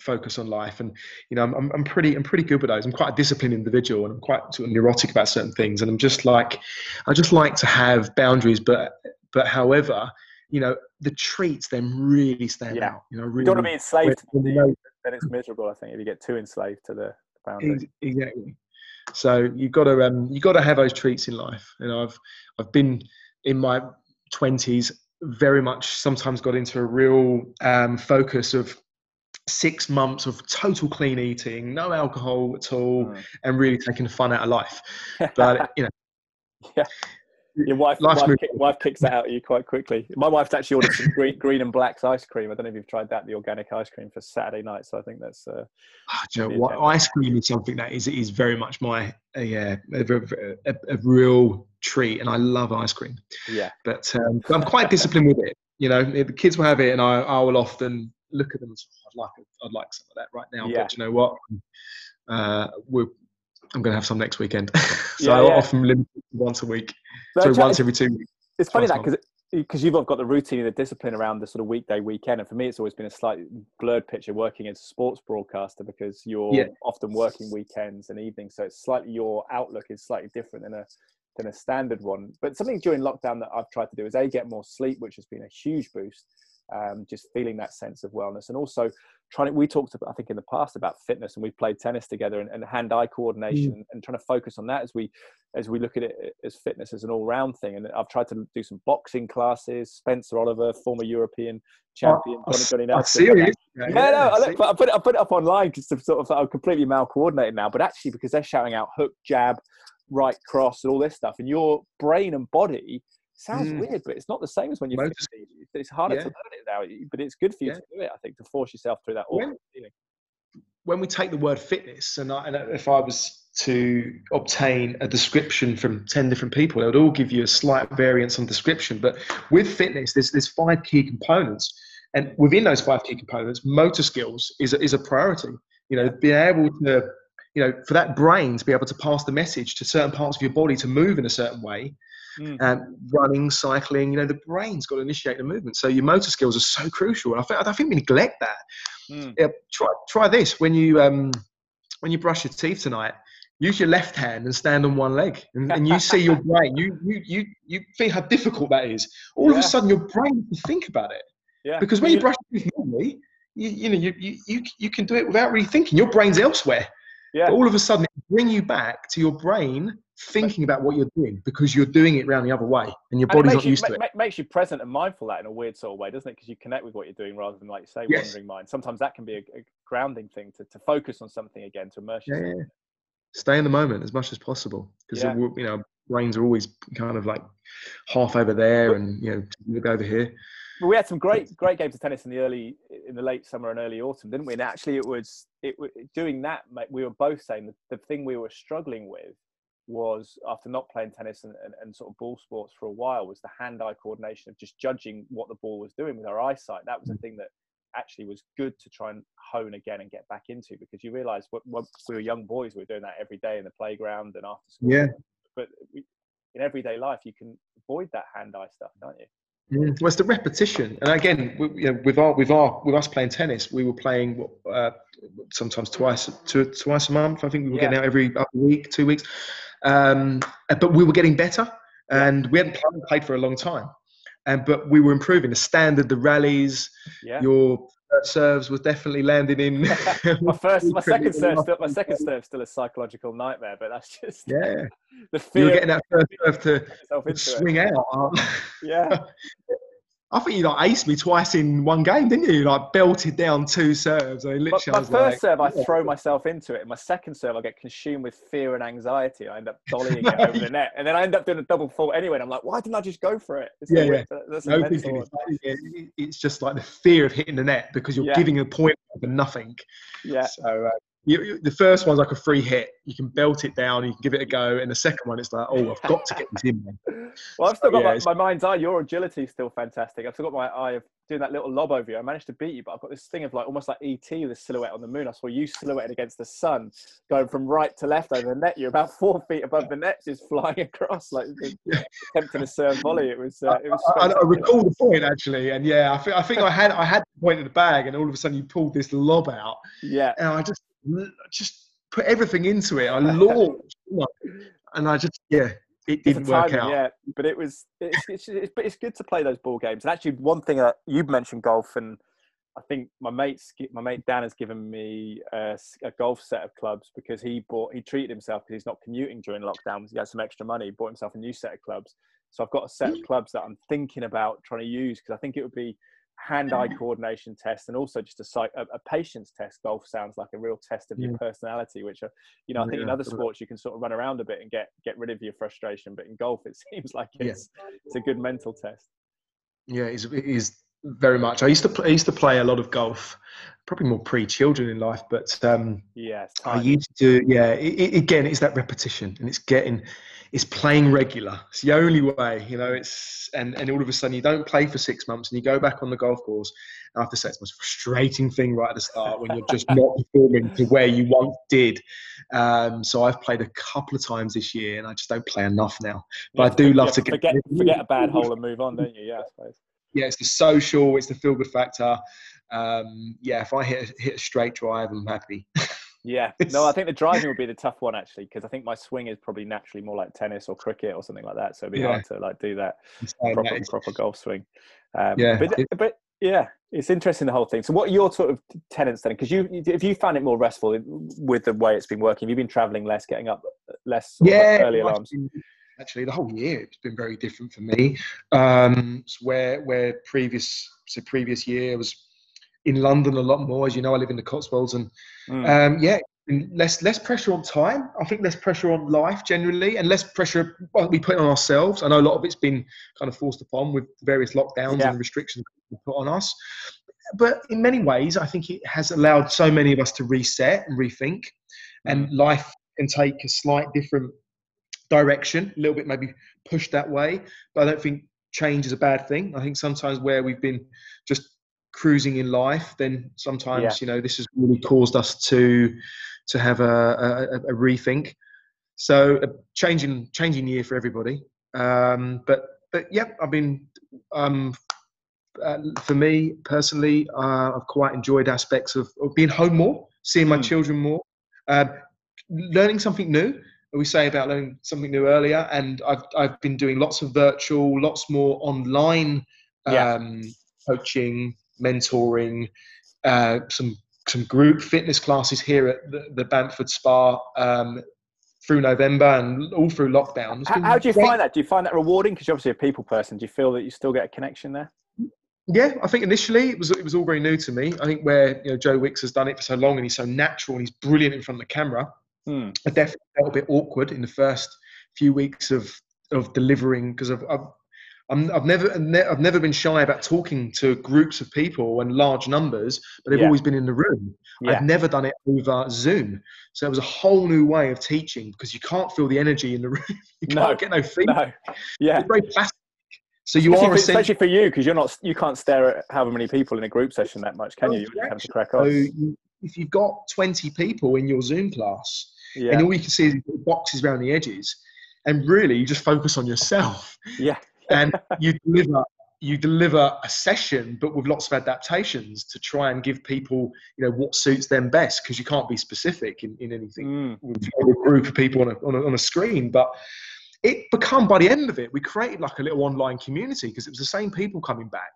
focus on life and you know I'm, I'm pretty i'm pretty good with those i'm quite a disciplined individual and i'm quite sort of neurotic about certain things and i'm just like i just like to have boundaries but but however you know the treats then really stand Yeah. out you know really You don't want to be enslaved to know- then it's miserable. I think if you get too enslaved to the boundary. Ex- Exactly. So you've got to um, you got to have those treats in life. You know, I've I've been in my twenties very much sometimes got into a real um, focus of six months of total clean eating, no alcohol at all, Mm. and really taking the fun out of life. But you know, Yeah. Your wife, wife, kick, wife kicks that out of you quite quickly. My wife's actually ordered some green, green and blacks ice cream. I don't know if you've tried that, the organic ice cream for Saturday night. So I think that's uh, do you know what? ice cream is something that is is very much my uh, yeah a, a, a, a real treat, and I love ice cream. yeah, but, um, but I'm quite disciplined with it. You know, the kids will have it, and I, I will often look at them and say, "Oh, "I'd like, I'd like some of that right now." Yeah. But you know what? Uh, we're, I'm going to have some next weekend, so Yeah, I yeah. often limit once a week, But so once every two weeks. it's funny that because because you've got the routine and the discipline around the sort of weekday weekend and for me it's always been a slightly blurred picture working as a sports broadcaster because you're Yeah. often working weekends and evenings so it's slightly your outlook is slightly different than a than a standard one but something during lockdown that i've tried to do is a get more sleep which has been a huge boost um, just feeling that sense of wellness and also trying to we talked about, i think in the past about fitness and we played tennis together and, and hand-eye coordination and trying to focus on that as we as we look at it as fitness as an all-round thing. And I've tried to do some boxing classes. Spencer Oliver, former European champion, Oh, Johnny, Johnny oh, serious? Yeah, no, I, look, I put it, I put it up online just to sort of I'm completely mal coordinated now, but actually because they're shouting out hook, jab, right cross, and all this stuff, and your brain and body sounds Mm. weird, but it's not the same as when you're 50. It's harder Yeah. to learn it now, but it's good for you Yeah. to do it. I think to force yourself through that When- feeling. when we take the word fitness, and, I, and if I was to obtain a description from 10 different people, they would all give you a slight variance on description. But with fitness, there's, there's five key components. And within those five key components, motor skills is a, is a priority. You know, being able to, you know, for that brain to be able to pass the message to certain parts of your body to move in a certain way, Mm. um, running, cycling, you know, the brain's got to initiate the movement. So your motor skills are so crucial. And I think, I think we neglect that Mm. yeah, try try this when you um when you brush your teeth tonight. Use your left hand and stand on one leg, and, and you see your brain. You you you you think how difficult that is. All of a sudden, your brain can think about it Yeah, because when you brush your teeth normally, you, you know you, you you you can do it without really thinking. Your brain's elsewhere. yeah. But all of a sudden, it bring you back to your brain thinking about what you're doing because you're doing it round the other way, and your body's not you, used to it. makes you present and mindful that in a weird sort of way, doesn't it? Because you connect with what you're doing rather than, like say, Yes. wandering mind. Sometimes that can be a, a grounding thing to, to focus on something again, to immerse Yeah, yourself. yeah. Stay in the moment as much as possible because Yeah. you know brains are always kind of like half over there and you know look over here. Well, we had some great, great games of tennis in the early, in the late summer and early autumn, didn't we? And actually, it was it doing that. We were both saying that the thing we were struggling with was after not playing tennis and, and, and sort of ball sports for a while was the hand-eye coordination of just judging what the ball was doing with our eyesight. That was a thing that actually was good to try and hone again and get back into because you realise when we were young boys, we were doing that every day in the playground and after school. Yeah. But we, in everyday life, you can avoid that hand-eye stuff, can't you? Mm. Well, it's the repetition, and again, we, you know, with our with our with us playing tennis, we were playing uh, sometimes twice two, twice a month. I think we were getting out every other week, two weeks, um, but we were getting better, and we hadn't played- for a long time, and but we were improving the standard, the rallies, Yeah. your serves was definitely landing in. my first, my second serve, still, my second serve, still a psychological nightmare. But that's just Yeah, the you fear were getting that first serve to of yourself it. swing out. Yeah, I think you like aced me twice in one game, didn't you? Like belted down two serves. I my, literally my was first like, serve, I yeah. throw myself into it. My second serve, I get consumed with fear and anxiety. I end up dollying it over the net, and then I end up doing a double fault anyway. And I'm like, why didn't I just go for it? It's Yeah, yeah. That's No thinking. It's just like the fear of hitting the net because you're Yeah. giving a point for nothing. Yeah, So uh, you, the first one's like a free hit. You can belt it down, you can give it a go, and the second one, it's like, oh, I've got to get this in. well, I've still got yeah, my, my, mind's eye. Your agility is still fantastic. I've still got my eye of doing that little lob over you. I managed to beat you, but I've got this thing of like almost like ET, the silhouette on the moon. I saw you silhouetted against the sun, going from right to left over the net. You're about four feet above the net, just flying across, like attempting a serve volley. It was. Uh, it was. I, I, I, recall the point actually, and yeah, I think I think I had I had the point in the bag, and all of a sudden you pulled this lob out. Yeah. And I just just put everything into it. I launched, and I just yeah, it didn't work out. Yeah, but it was it's, it's, it's, it's good to play those ball games. And actually, one thing that you've mentioned golf, and I think my mate's my mate Dan has given me a, a, golf set of clubs because he bought he treated himself because he's not commuting during lockdown. He had some extra money, he bought himself a new set of clubs. So I've got a set of mm. clubs that I'm thinking about trying to use because I think it would be hand-eye coordination test and also just a, a, a, patience test. Golf sounds like a real test of your personality which are, you know i think yeah, in other sports you can sort of run around a bit and get get rid of your frustration but in golf it seems like it's yeah. it's a good mental test. Yeah it is, it is very much. I used to play, i used to play a lot of golf probably more pre-children in life but um yeah i used to yeah it, it, again it's that repetition and it's getting it's playing regular. It's the only way, you know. It's and and all of a sudden you don't play for six months and you go back on the golf course. I have to say it's the most frustrating thing right at the start when you're just not performing to where you once did. Um, so I've played a couple of times this year and I just don't play enough now. But I do love to forget get, forget a bad hole and move on, don't you? Yeah, I suppose. Yeah, it's the social, it's the feel good factor. Um, yeah, if I hit hit a straight drive, I'm happy. Yeah, no, I think the driving would be the tough one actually because I think my swing is probably naturally more like tennis or cricket or something like that. So it'd be yeah. hard to like do that proper, proper golf swing. Um, yeah, but, but yeah, it's interesting the whole thing. So what are your sort of tenants then? Because you, if you found it more restful with the way it's been working, you've been traveling less, getting up less yeah, early alarms. Actually, the whole year it's been very different for me. Um, where where previous so previous year was in London a lot more. As you know, I live in the Cotswolds, and mm. um, yeah, less less pressure on time. I think less pressure on life generally, and less pressure we put on ourselves. I know a lot of it's been kind of forced upon with various lockdowns yeah. and restrictions put on us. But in many ways, I think it has allowed so many of us to reset and rethink, and mm. life can take a slight different direction, a little bit maybe pushed that way. But I don't think change is a bad thing. I think sometimes where we've been just cruising in life, then sometimes yeah. you know this has really caused us to to have a, a, a rethink. So a changing changing year for everybody. Um, but but yeah, I've been um, uh, for me personally, uh, I've quite enjoyed aspects of, of being home more, seeing my mm. children more, uh, learning something new. We say about learning something new earlier, and I've I've been doing lots of virtual, lots more online yeah. um, coaching, mentoring, uh, some some group fitness classes here at the, the Bamford Spa um, through November and all through lockdown. How, how, do you find that? Do you find that rewarding? Because you're obviously a people person. Do you feel that you still get a connection there? Yeah, I think initially it was it was all very new to me. I think where you know Joe Wicks has done it for so long and he's so natural and he's brilliant in front of the camera. Hmm. I definitely felt a bit awkward in the first few weeks of of delivering because I've, I've i have never I've never been shy about talking to groups of people and large numbers, but they've yeah. always been in the room. Yeah. I've never done it over Zoom, so it was a whole new way of teaching because you can't feel the energy in the room. You can't no, get no feedback. No. Yeah, it's very plastic. So you especially are for, especially for you because you're not you can't stare at however many people in a group session that much, can oh, you? You have to crack on. So you, if you've got 20 people in your Zoom class, yeah. and all you can see is boxes around the edges, and really you just focus on yourself. Yeah and you deliver you deliver a session but with lots of adaptations to try and give people you know what suits them best because you can't be specific in, in anything mm. with a group of people on a, on a, on a screen but it become by the end of it we created like a little online community because it was the same people coming back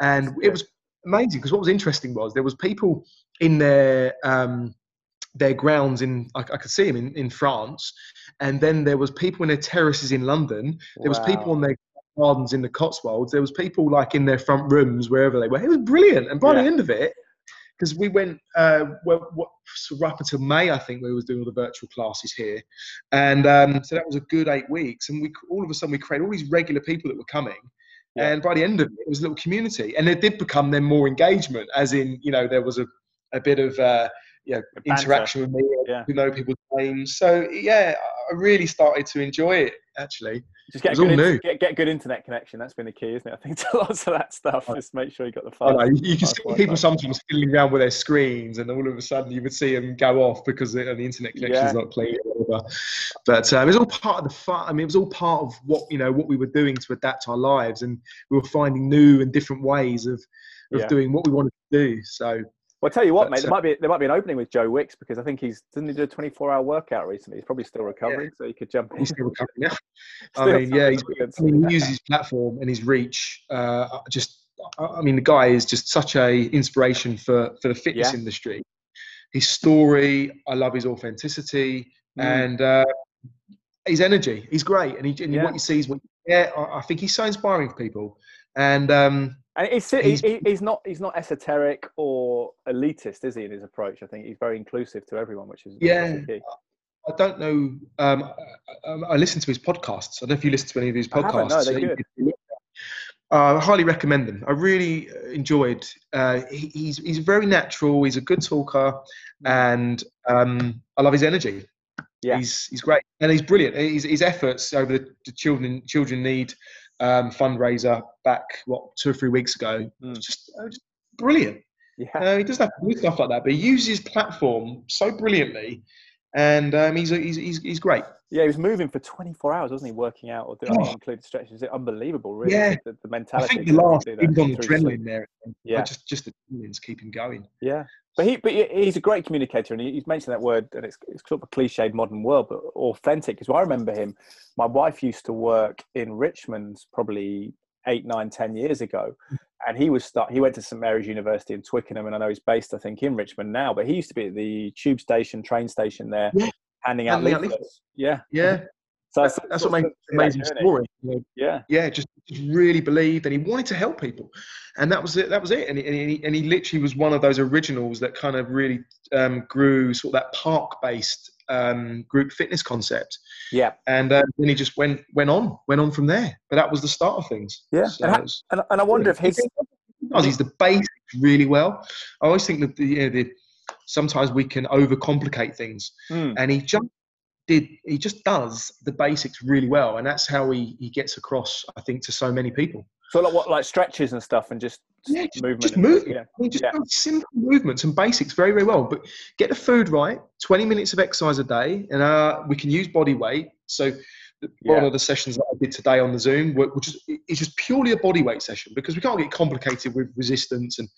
and it was amazing because what was interesting was there was people in their um, their grounds in I, I, could see them in, in France and then there was people in their terraces in London there wow. was people on their gardens in the Cotswolds. There was people like in their front rooms wherever they were. It was brilliant. And by yeah. the end of it, because we went uh, well, what, so up until May, I think we was doing all the virtual classes here, and um, so that was a good eight weeks. And we all of a sudden we created all these regular people that were coming, yeah. and by the end of it, it was a little community, and it did become then more engagement, as in you know there was a, a bit of uh, you know, interaction with me, yeah. to know people's names. So yeah, I really started to enjoy it actually. Just get It a was good in- get, get good internet connection. That's been the key, isn't it? I think to lots of that stuff. Just make sure you got the file. you, you can see people sometimes fiddling around with their screens, and all of a sudden you would see them go off because the, the internet connection is Yeah. not clear. Or whatever. But um, it was all part of the fun. I mean, it was all part of what you know what we were doing to adapt our lives, and we were finding new and different ways of of Yeah. doing what we wanted to do. So Well, I tell you what, But, mate. There uh, might be there might be an opening with Joe Wicks because I think he's didn't he do a 24 hour workout recently. He's probably still recovering, so he could jump in. he's still recovering now. I mean, yeah, he's, I mean, he uses his platform and his reach. Uh, just, I I mean, the guy is just such a inspiration for for the fitness Yeah. industry. His story, I love his authenticity Mm. and uh, his energy. He's great, and, he, and Yeah. what you see is what. Yeah, I, I think he's so inspiring for people. And um, And he's, he, He's- he's not he's not esoteric or elitist, is he? In his approach, I think he's very inclusive to everyone, which is Yeah. key. I don't know. Um, I, I- I listen to his podcasts. I don't know if you listen to any of his podcasts. no, they're good. could look at. Uh, I highly recommend them. I really uh, enjoyed. Uh, he, he's he's very natural. He's a good talker, and um, I love his energy. Yeah. he's he's great, and he's brilliant. His, his efforts over the, the children children need um, fundraiser back what two or three weeks ago. Mm. Just, uh, just brilliant. Yeah, Uh, he doesn't have to do stuff like that, but he uses his platform so brilliantly, and um, he's, he's he's he's great. yeah. He was moving for 24 hours, wasn't he? Working out or doing Oh. included stretches. It's unbelievable, really. Yeah. The, the I mentality. think the last he was on adrenaline there. Yeah. I just just the adrenaline's keep him going. Yeah, but he but he's a great communicator, and he's mentioned that word, and it's it's sort of a cliched modern world, but authentic. Because I remember him. My wife used to work in Richmond, probably eight, nine, ten years ago, hmm. and he was start. He went to St Mary's University in Twickenham, and I know he's based, I think, in Richmond now. But he used to be at the tube station, train station there, Yeah. handing out Handing out leaflets. Yeah, Yeah, so that's, that's what makes amazing story. you know. Yeah, Yeah, just, just really believed, and he wanted to help people, and that was it. That was it. And he, and he, and he literally was one of those originals that kind of really um, grew sort of that park-based um, group fitness concept. yeah. and uh, then he just went went on went on from there but that was the start of things Yeah, So and it's- And, and I wonder if his he's the basics really well i always think that the, you know, the sometimes we can overcomplicate things Hmm. and he just did he just does the basics really well and that's how he, he gets across i think to so many people so like what like stretches and stuff, and just yeah, just, movement. just and- move Yeah, I mean, just Yeah. simple movements and basics very, very well. But get the food right, 20 minutes of exercise a day, and uh, we can use body weight. So the- one of the sessions that I did today on the Zoom, which is it's just purely a body weight session because we can't get complicated with resistance and,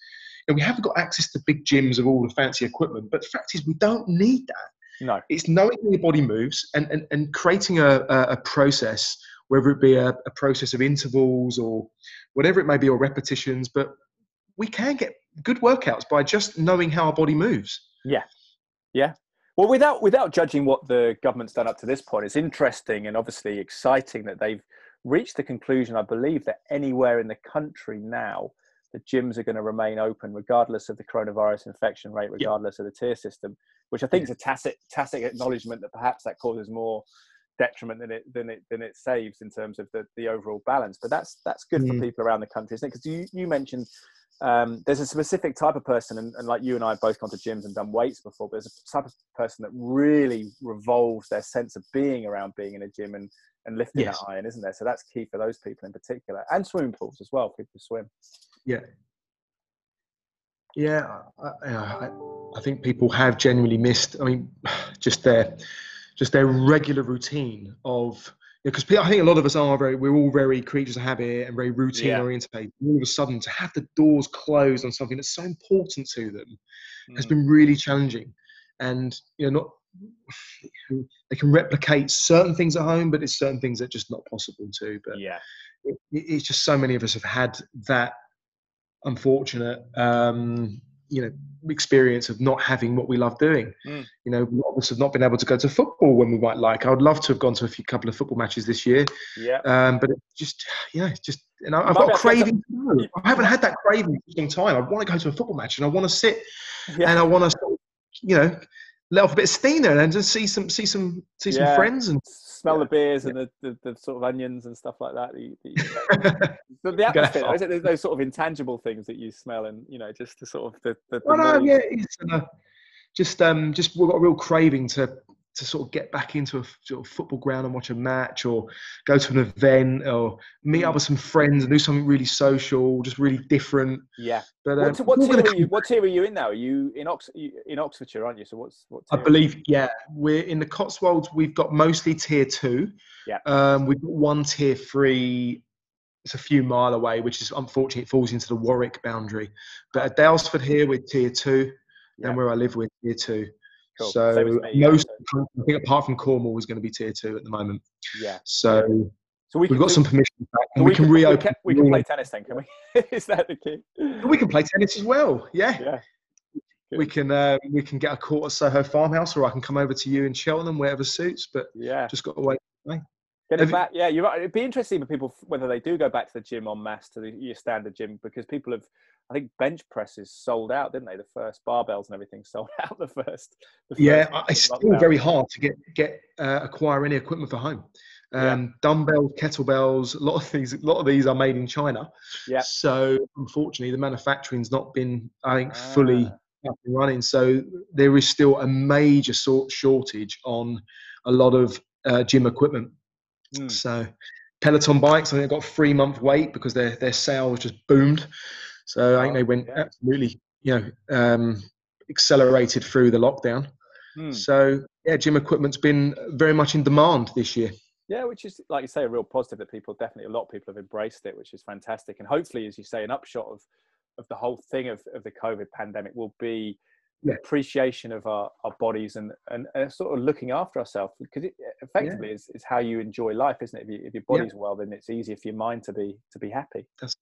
and we haven't got access to big gyms of all the fancy equipment. But the fact is, we don't need that. No, It's knowing how your body moves and, and, and creating a, a, a process, whether it be a, a process of intervals or whatever it may be, or repetitions. But we can get good workouts by just knowing how our body moves. Yeah. Yeah. Well, without without judging what the government's done up to this point, it's interesting and obviously exciting that they've reached the conclusion. I believe that anywhere in the country now, the gyms are going to remain open regardless of the coronavirus infection rate, regardless of the tier system, which I think is a tacit tacit acknowledgement that perhaps that causes more detriment than it than it than it saves in terms of the, the overall balance. But that's that's good for Mm. people around the country, isn't it? Because you you mentioned um, there's a specific type of person, and, and like you and I have both gone to gyms and done weights before, but there's a type of person that really revolves their sense of being around being in a gym and, and lifting Yes. that iron, isn't there? So that's key for those people in particular, and swimming pools as well. People who swim. Yeah. Yeah, I, I, I think people have genuinely missed. I mean, just their, just their regular routine of because I think a lot of us are very. We're all very creatures of habit and very routine Yeah. orientated. All of a sudden, to have the doors closed on something that's so important to them has Mm. been really challenging. And you know, not they can replicate certain things at home, but it's certain things that are just not possible to. But yeah, it, it's just so many of us have had that unfortunate um, you know experience of not having what we love doing Mm. you know a lot of us have not been able to go to football when we might like i would love to have gone to a few couple of football matches this year yeah. um, but just yeah it's just and I, i've got a be able to get craving to go. i haven't had that craving for a long time i want to go to a football match and i want to sit Yeah. and i want to you know let off a bit of steam there and just see some see some see Yeah. some friends and Smell Yeah. the beers and the, the, the sort of onions and stuff like that. that you- the, the atmosphere, is it? There's those sort of intangible things that you smell, and you know, just the sort of the. the, the Well, no, yeah, it's, uh, just um, just we've got a real craving to to sort of get back into a sort of football ground and watch a match or go to an event or meet up with some friends and do something really social, just really different. Yeah. But What, um, what, we're tier gonna are you, what tier are you in now? Are you in, Ox- in Oxfordshire, aren't you? So what's what? I believe, yeah, we're in the Cotswolds. We've got mostly tier two. Yeah. Um, we've got one tier three. It's a few mile away, which is unfortunate. It falls into the Warwick boundary. But at Daylesford here, we're tier two, Yeah. and where I live, we're tier two. Cool. So most, I think, apart from Cornwall, is going to be tier two at the moment. Yeah. So So we we've got we- some permission back, so and we, can reopen. We can, we can play tennis then, can we? Is that the key? We can play tennis as well. Yeah. Yeah. We can uh, we can get a court at Soho Farmhouse, or I can come over to you in Cheltenham, wherever suits. But Yeah. just got to wait. Get it back. Yeah, you're right. It'd be interesting for people whether they do go back to the gym en masse to the, your standard gym because people have. I think bench presses sold out, didn't they? The first barbells and everything sold out. The first. The Yeah, first I- it's lockdown. still very hard to get get uh, acquire any equipment for home. Yeah. Um, Dumbbells, kettlebells, a lot of these, a lot of these are made in China. Yeah. So unfortunately, the manufacturing's not been, I think, fully Ah. up and running. So there is still a major sort shortage on a lot of uh, gym equipment. Hmm. So Peloton bikes, I think, they got three month wait because their their sales just boomed. So I think they went absolutely, you know, um, accelerated through the lockdown. Hmm. So yeah, gym equipment's been very much in demand this year. Yeah, which is like you say, a real positive that people definitely a lot of people have embraced it, which is fantastic. And hopefully, as you say, an upshot of of the whole thing of, of the COVID pandemic will be Yeah. appreciation of our, our bodies and, and, and sort of looking after ourselves because it effectively is, is how you enjoy life, isn't it? If, you, if your Yeah. body's well, then it's easier for your mind to be to be happy. That's.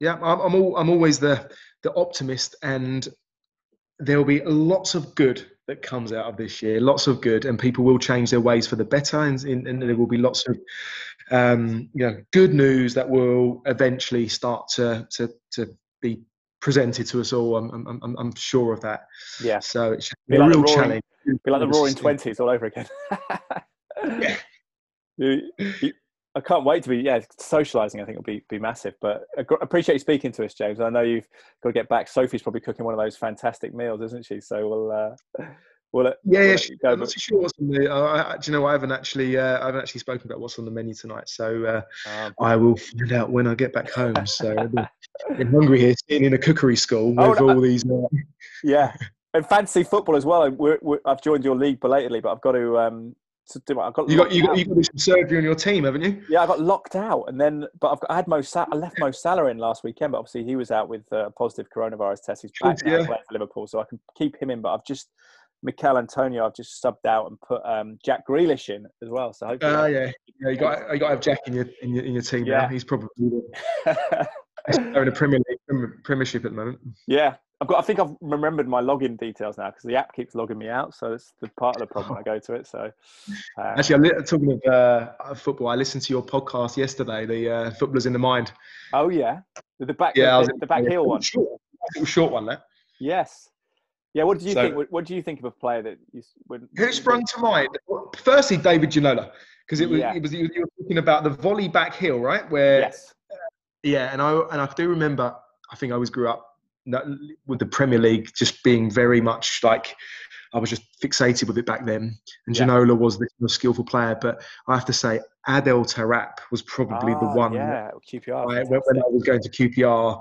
Yeah, I'm I'm, all, I'm always the the optimist, and there will be lots of good that comes out of this year. Lots of good, and people will change their ways for the better, and, and, and there will be lots of um, you know good news that will eventually start to to to be presented to us all. I'm I'm I'm, I'm sure of that. Yeah, So it's Be a like the real roaring- challenge. be like the Roaring. Twenties all over again. Yeah. You- you- I can't wait to be yeah socializing. I think will be be massive. But I appreciate you speaking to us, James. I know you've got to get back. Sophie's probably cooking one of those fantastic meals, isn't she? So we'll uh, we'll let- Yeah, we'll yeah. let she- you go, I'm but- not too sure what's on the. Uh, I, do you know? I haven't actually. Uh, I haven't actually spoken about what's on the menu tonight. So uh, um, I will find out when I get back home. So been hungry here, sitting in a cookery school with Oh, all these. Uh, yeah, and fantasy football as well. We're, we're, I've joined your league belatedly, but I've got to um to do. I've got you got you got you got some surgery on your team, haven't you? Yeah, I got locked out, and then but I've got, I had Mo. Sa- I left Mo Salah in last weekend, but obviously he was out with uh, a positive coronavirus test. He's back now for Liverpool, so I can keep him in. But I've just Michail Antonio. I've just subbed out and put um, Jack Grealish in as well. So hopefully, Ah, yeah, yeah. You got you got to have Jack in your in your, in your team Yeah. now. He's probably in a Premier League Premiership at the moment. yeah. I've got. I think I've remembered my login details now because the app keeps logging me out. So it's the part of the problem I go to it. So uh, Actually, I li- talking of uh, football, I listened to your podcast yesterday, the uh, Footballers in the Mind. oh yeah, the, back, Yeah, the, the back heel one. Short, short one. That Yes. Yeah. What did you So- think? What, what do you think of a player that you would? who sprung to mind? Firstly, David Ginola, because it was Yeah. it was you you were talking about the volley back heel, right? Where Yes. Yeah, and I and I do remember. I think I always grew up with the Premier League just being very much like I was just fixated with it back then. And Yeah. Ginola was this most skillful player, but I have to say Adel Taarabt was probably the Ah, one Yeah, QPR. I, when I was going to QPR,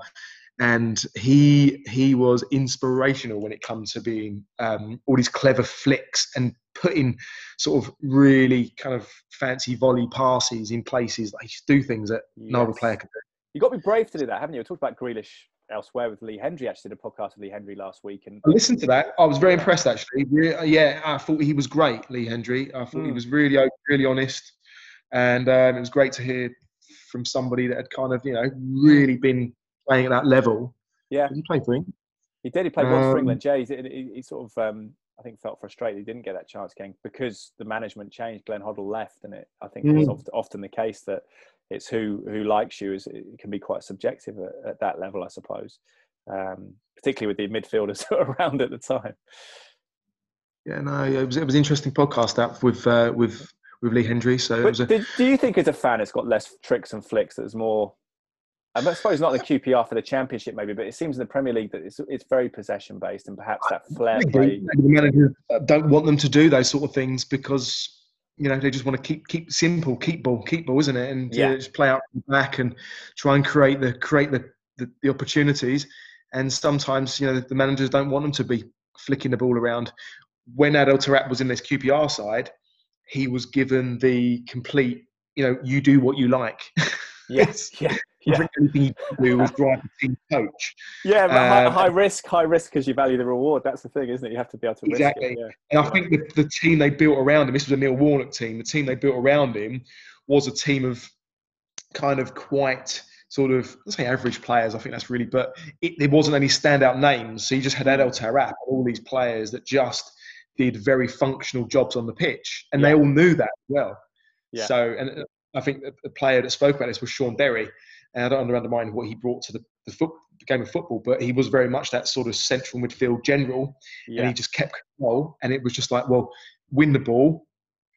and he he was inspirational when it comes to being um, all these clever flicks and putting sort of really kind of fancy volley passes in places that he do things that no other player could do. You've got to be brave to do that, haven't you? We talked about Grealish elsewhere with Lee Hendrie. Actually, did a podcast with Lee Hendrie last week, and I listened to that. I was very impressed, actually. Yeah, I thought he was great, Lee Hendrie. I thought he Mm. was really, really honest, and um, it was great to hear from somebody that had kind of, you know, really been playing at that level. Yeah. Did he play for him? he did. He played once for Um, England. Jay, he, he, he sort of, um, I think, felt frustrated. He didn't get that chance again because the management changed. Glenn Hoddle left, and it, I think it's Mm. oft, often the case that it's who who likes you is it can be quite subjective at, at that level, I suppose. Um, particularly with the midfielders around at the time. Yeah, no, it was it was an interesting podcast that with uh, with with Lee Hendrie. So it was a, did, do you think, as a fan, it's got less tricks and flicks? That there's more I suppose not the QPR for the Championship, maybe, but it seems in the Premier League that it's, it's very possession based, and perhaps that flair play. The managers don't want them to do those sort of things because you know they just want to keep keep simple, keep ball, keep ball, isn't it? And yeah. uh, just play out from back and try and create the create the, the, the opportunities. And sometimes you know the managers don't want them to be flicking the ball around. When Adel Taarabt was in this QPR side, he was given the complete, you know, you do what you like. Yes, yeah, yeah. Anything you do was drive the team coach. Yeah, um, high, risk, high risk because you value the reward. That's the thing, isn't it? You have to be able to exactly. It, yeah. And I think the, the team they built around him. This was a Neil Warnock team. The team they built around him was a team of kind of quite sort of let's say average players. I think that's really, but it, there wasn't any standout names. So you just had Adel Taarabt, all these players that just did very functional jobs on the pitch, and yeah. they all knew that well. Yeah. So, and uh, I think the player that spoke about this was Shaun Derry, and I don't undermine what he brought to the, the, foot, the, game of football, but he was very much that sort of central midfield general, yeah. and he just kept control, and it was just like, well, win the ball,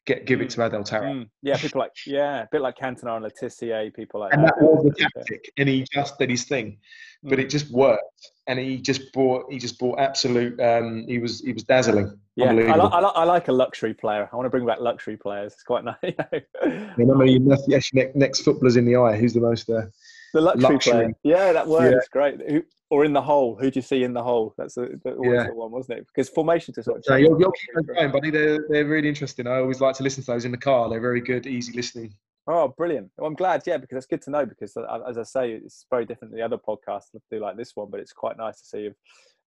get give mm. it to Adel Taarabt. Mm. Yeah, people like yeah, a bit like Cantona and Le people like and that. And that was the tactic, and he just did his thing, but mm. it just worked, and he just brought he just brought absolute. Um, he was he was dazzling. Yeah, I, li- I, li- I, like a luxury player. I want to bring back luxury players. It's quite nice. You know? yeah, I mean, that's next, next footballers in the eye. Who's the most uh, the luxury, luxury, player? Yeah, that word yeah. is great. Who, or in the hole. Who do you see in the hole? That's a, always yeah. the one, wasn't it? Because formation to sort of. You'll, you'll keep going, buddy. They're they're really interesting. I always like to listen to those in the car. They're very good, easy listening. Oh, brilliant! Well, I'm glad, yeah, because it's good to know. Because uh, as I say, it's very different than the other podcasts that do like this one, but it's quite nice to see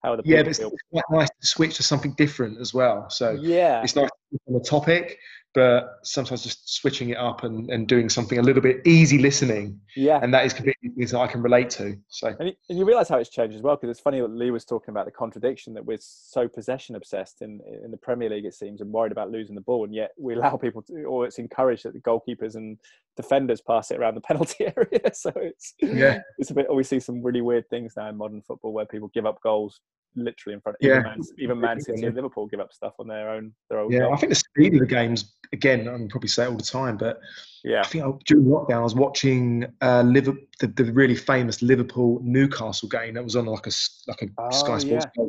how the yeah, but it's feel. quite nice to switch to something different as well. So yeah, it's nice on the topic, but sometimes just switching it up and, and doing something a little bit easy listening. Yeah. And that is completely things that I can relate to. So and you, and you realize how it's changed as well because it's funny that Lee was talking about the contradiction that we're so possession obsessed in in the Premier League it seems and worried about losing the ball and yet we allow people to or it's encouraged that the goalkeepers and defenders pass it around the penalty area. So it's yeah it's a bit. We see some really weird things now in modern football where people give up goals literally in front. Of, yeah. Even Man, even Man City and Liverpool give up stuff on their own. Their own. Yeah, I think the speed of the games again. I probably say it all the time, but yeah, I think I, during lockdown I was watching uh, Liverpool, the, the, really famous Liverpool Newcastle game that was on like a like a oh, Sky Sports. Yeah.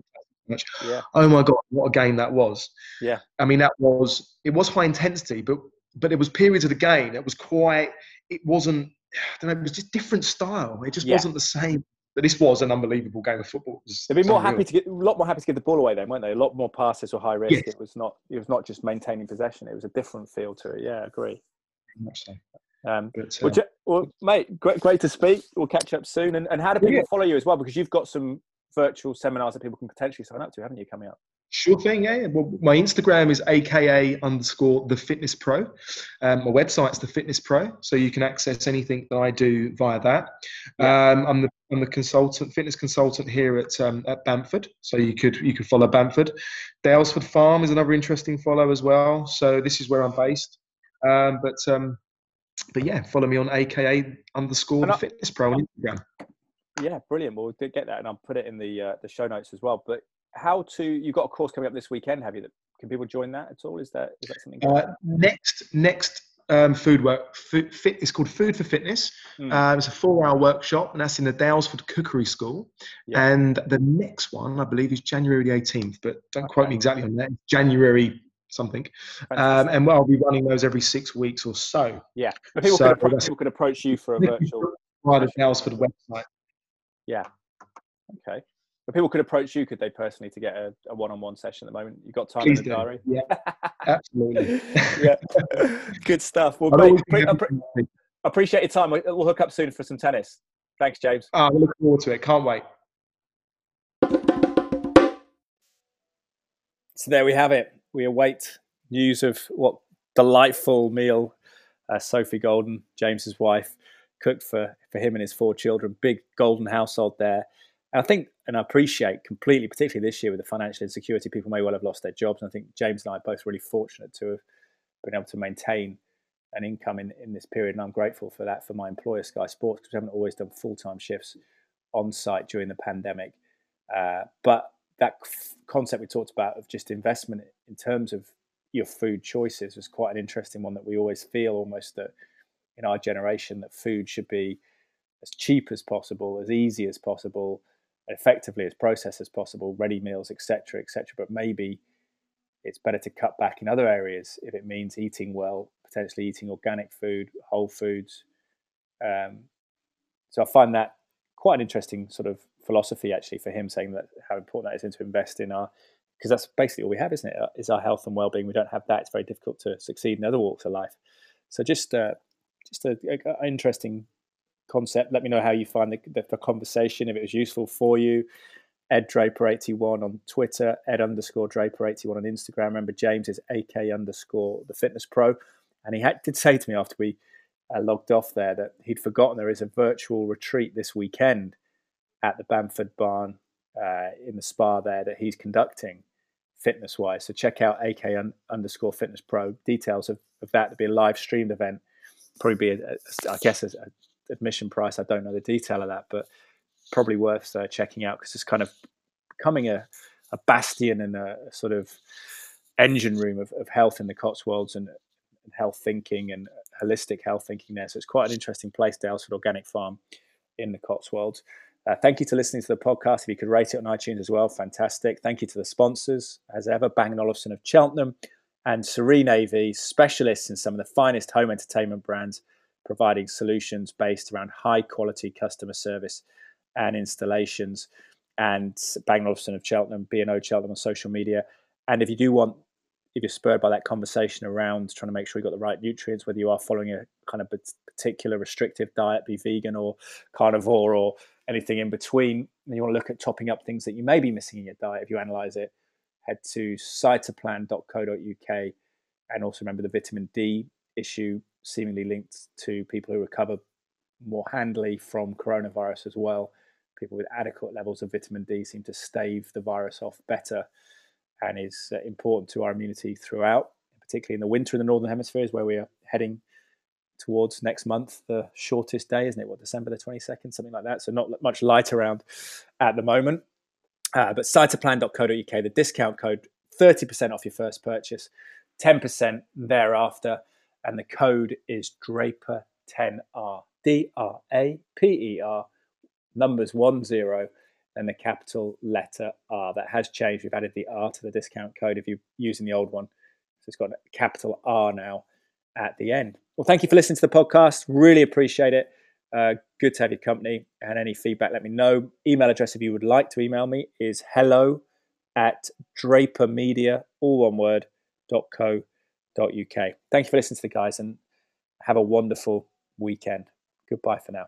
Match. Yeah. Oh my god, what a game that was! Yeah, I mean that was it was high intensity, but but it was periods of the game. It was quite. It wasn't. I don't know. It was just different style. It just yeah. wasn't the same but this was an unbelievable game of football. They'd be more unreal. happy to get a lot more happy to give the ball away then, weren't they? A lot more passes or high risk. Yes. It was not. It was not just maintaining possession. It was a different feel to it. Yeah, I agree. Much so. Um, but, uh, well, well, mate, great, great to speak. We'll catch up soon. And, and how do people yeah. follow you as well? Because you've got some virtual seminars that people can potentially sign up to, haven't you, coming up? Sure thing, yeah. Well, my Instagram is aka underscore the fitness pro. Um, my website's the fitness pro, so you can access anything that I do via that. Um, I'm the I'm the consultant, fitness consultant here at um, at Bamford, so you could you could follow Bamford. Daylesford Farm is another interesting follow as well. So this is where I'm based. Um, but um, but yeah, follow me on aka underscore the fitness pro on Instagram. Yeah, brilliant. We'll get that, and I'll put it in the uh, the show notes as well. But how to you've got a course coming up this weekend have you that can people join that at all? Is that is that something? Uh, next next um, food work food, fit it's called food for fitness. Mm. uh, it's a four hour workshop and that's in the daylesford cookery school. Yeah. and the next one i believe is january the 18th but don't okay. quote me exactly on that. January something. Um, and well, i'll be running those every six weeks or so. Yeah. But people, so, can, approach, people can approach you for a virtual right the daylesford website. Yeah. Okay but people could approach you, could they personally, to get a, a one-on-one session at the moment? You've got time Please in the do. diary. Yeah, absolutely. yeah, good stuff. Well, great. I appreciate your time. We'll hook up soon for some tennis. Thanks, James. Oh, I look forward to it. Can't wait. So there we have it. We await news of what delightful meal uh, Sophie Golden, James's wife, cooked for, for him and his four children. Big golden household there. And I think and I appreciate completely, particularly this year with the financial insecurity, people may well have lost their jobs. And I think James and I are both really fortunate to have been able to maintain an income in, in this period. And I'm grateful for that for my employer, Sky Sports, because we haven't always done full time shifts on site during the pandemic. Uh, but that f- concept we talked about of just investment in terms of your food choices was quite an interesting one that we always feel almost that in our generation that food should be as cheap as possible, as easy as possible, effectively as processed as possible, ready meals, etc., etc. But maybe it's better to cut back in other areas if it means eating well, potentially eating organic food, whole foods. Um, so I find that quite an interesting sort of philosophy actually for him, saying that how important that is to invest in our because that's basically all we have, isn't it? Uh, our health and well-being. We don't have that; it's very difficult to succeed in other walks of life. So just uh, just an interesting concept. Let me know how you find the, the, the conversation, if it was useful for you. Ed Draper81 on Twitter, Ed underscore Draper81 on Instagram. Remember, James is AK underscore the fitness pro. And he had, did say to me after we uh, logged off there that he'd forgotten there is a virtual retreat this weekend at the Bamford Barn uh, in the spa there that he's conducting fitness wise. So check out AK un- underscore fitness pro. Details of, of that to be a live streamed event. Probably be, a, a, I guess, a, admission price. I don't know the detail of that, but probably worth uh, checking out because it's kind of becoming a, a bastion and a, sort of engine room of, of health in the Cotswolds and, and, health thinking and holistic health thinking there. So it's quite an interesting place, Daylesford Organic Farm in the Cotswolds. Uh, thank you to listening to the podcast. If you could rate it on iTunes as well, fantastic. Thank you to the sponsors, as ever, Bang & Olufsen of Cheltenham and Serene AV, specialists in some of the finest home entertainment brands providing solutions based around high quality customer service and installations. And Bang Olufsen of Cheltenham, B&O Cheltenham on social media. And if you do want, if you're spurred by that conversation around trying to make sure you got the right nutrients, whether you are following a kind of particular restrictive diet, be vegan or carnivore or anything in between, and you want to look at topping up things that you may be missing in your diet, if you analyze it, head to cytoplan.co.uk. And also remember the vitamin D issue seemingly linked to people who recover more handily from coronavirus as well. People with adequate levels of vitamin D seem to stave the virus off better and is uh, important to our immunity throughout, particularly in the winter in the northern hemispheres where we are heading towards next month, the shortest day, isn't it? What, December the 22nd, something like that. So not much light around at the moment. Uh, but cytoplan.co.uk, the discount code, 30% off your first purchase, 10% thereafter and the code is Draper10R. D R A P E R, numbers one zero, and the capital letter R. That has changed. We've added the R to the discount code if you're using the old one. So it's got a capital R now at the end. Well, thank you for listening to the podcast. Really appreciate it. Uh, good to have your company. And any feedback, let me know. Email address, if you would like to email me, is hello at drapermedia, all one word, dot co. Thank you for listening to the guys and have a wonderful weekend. Goodbye for now.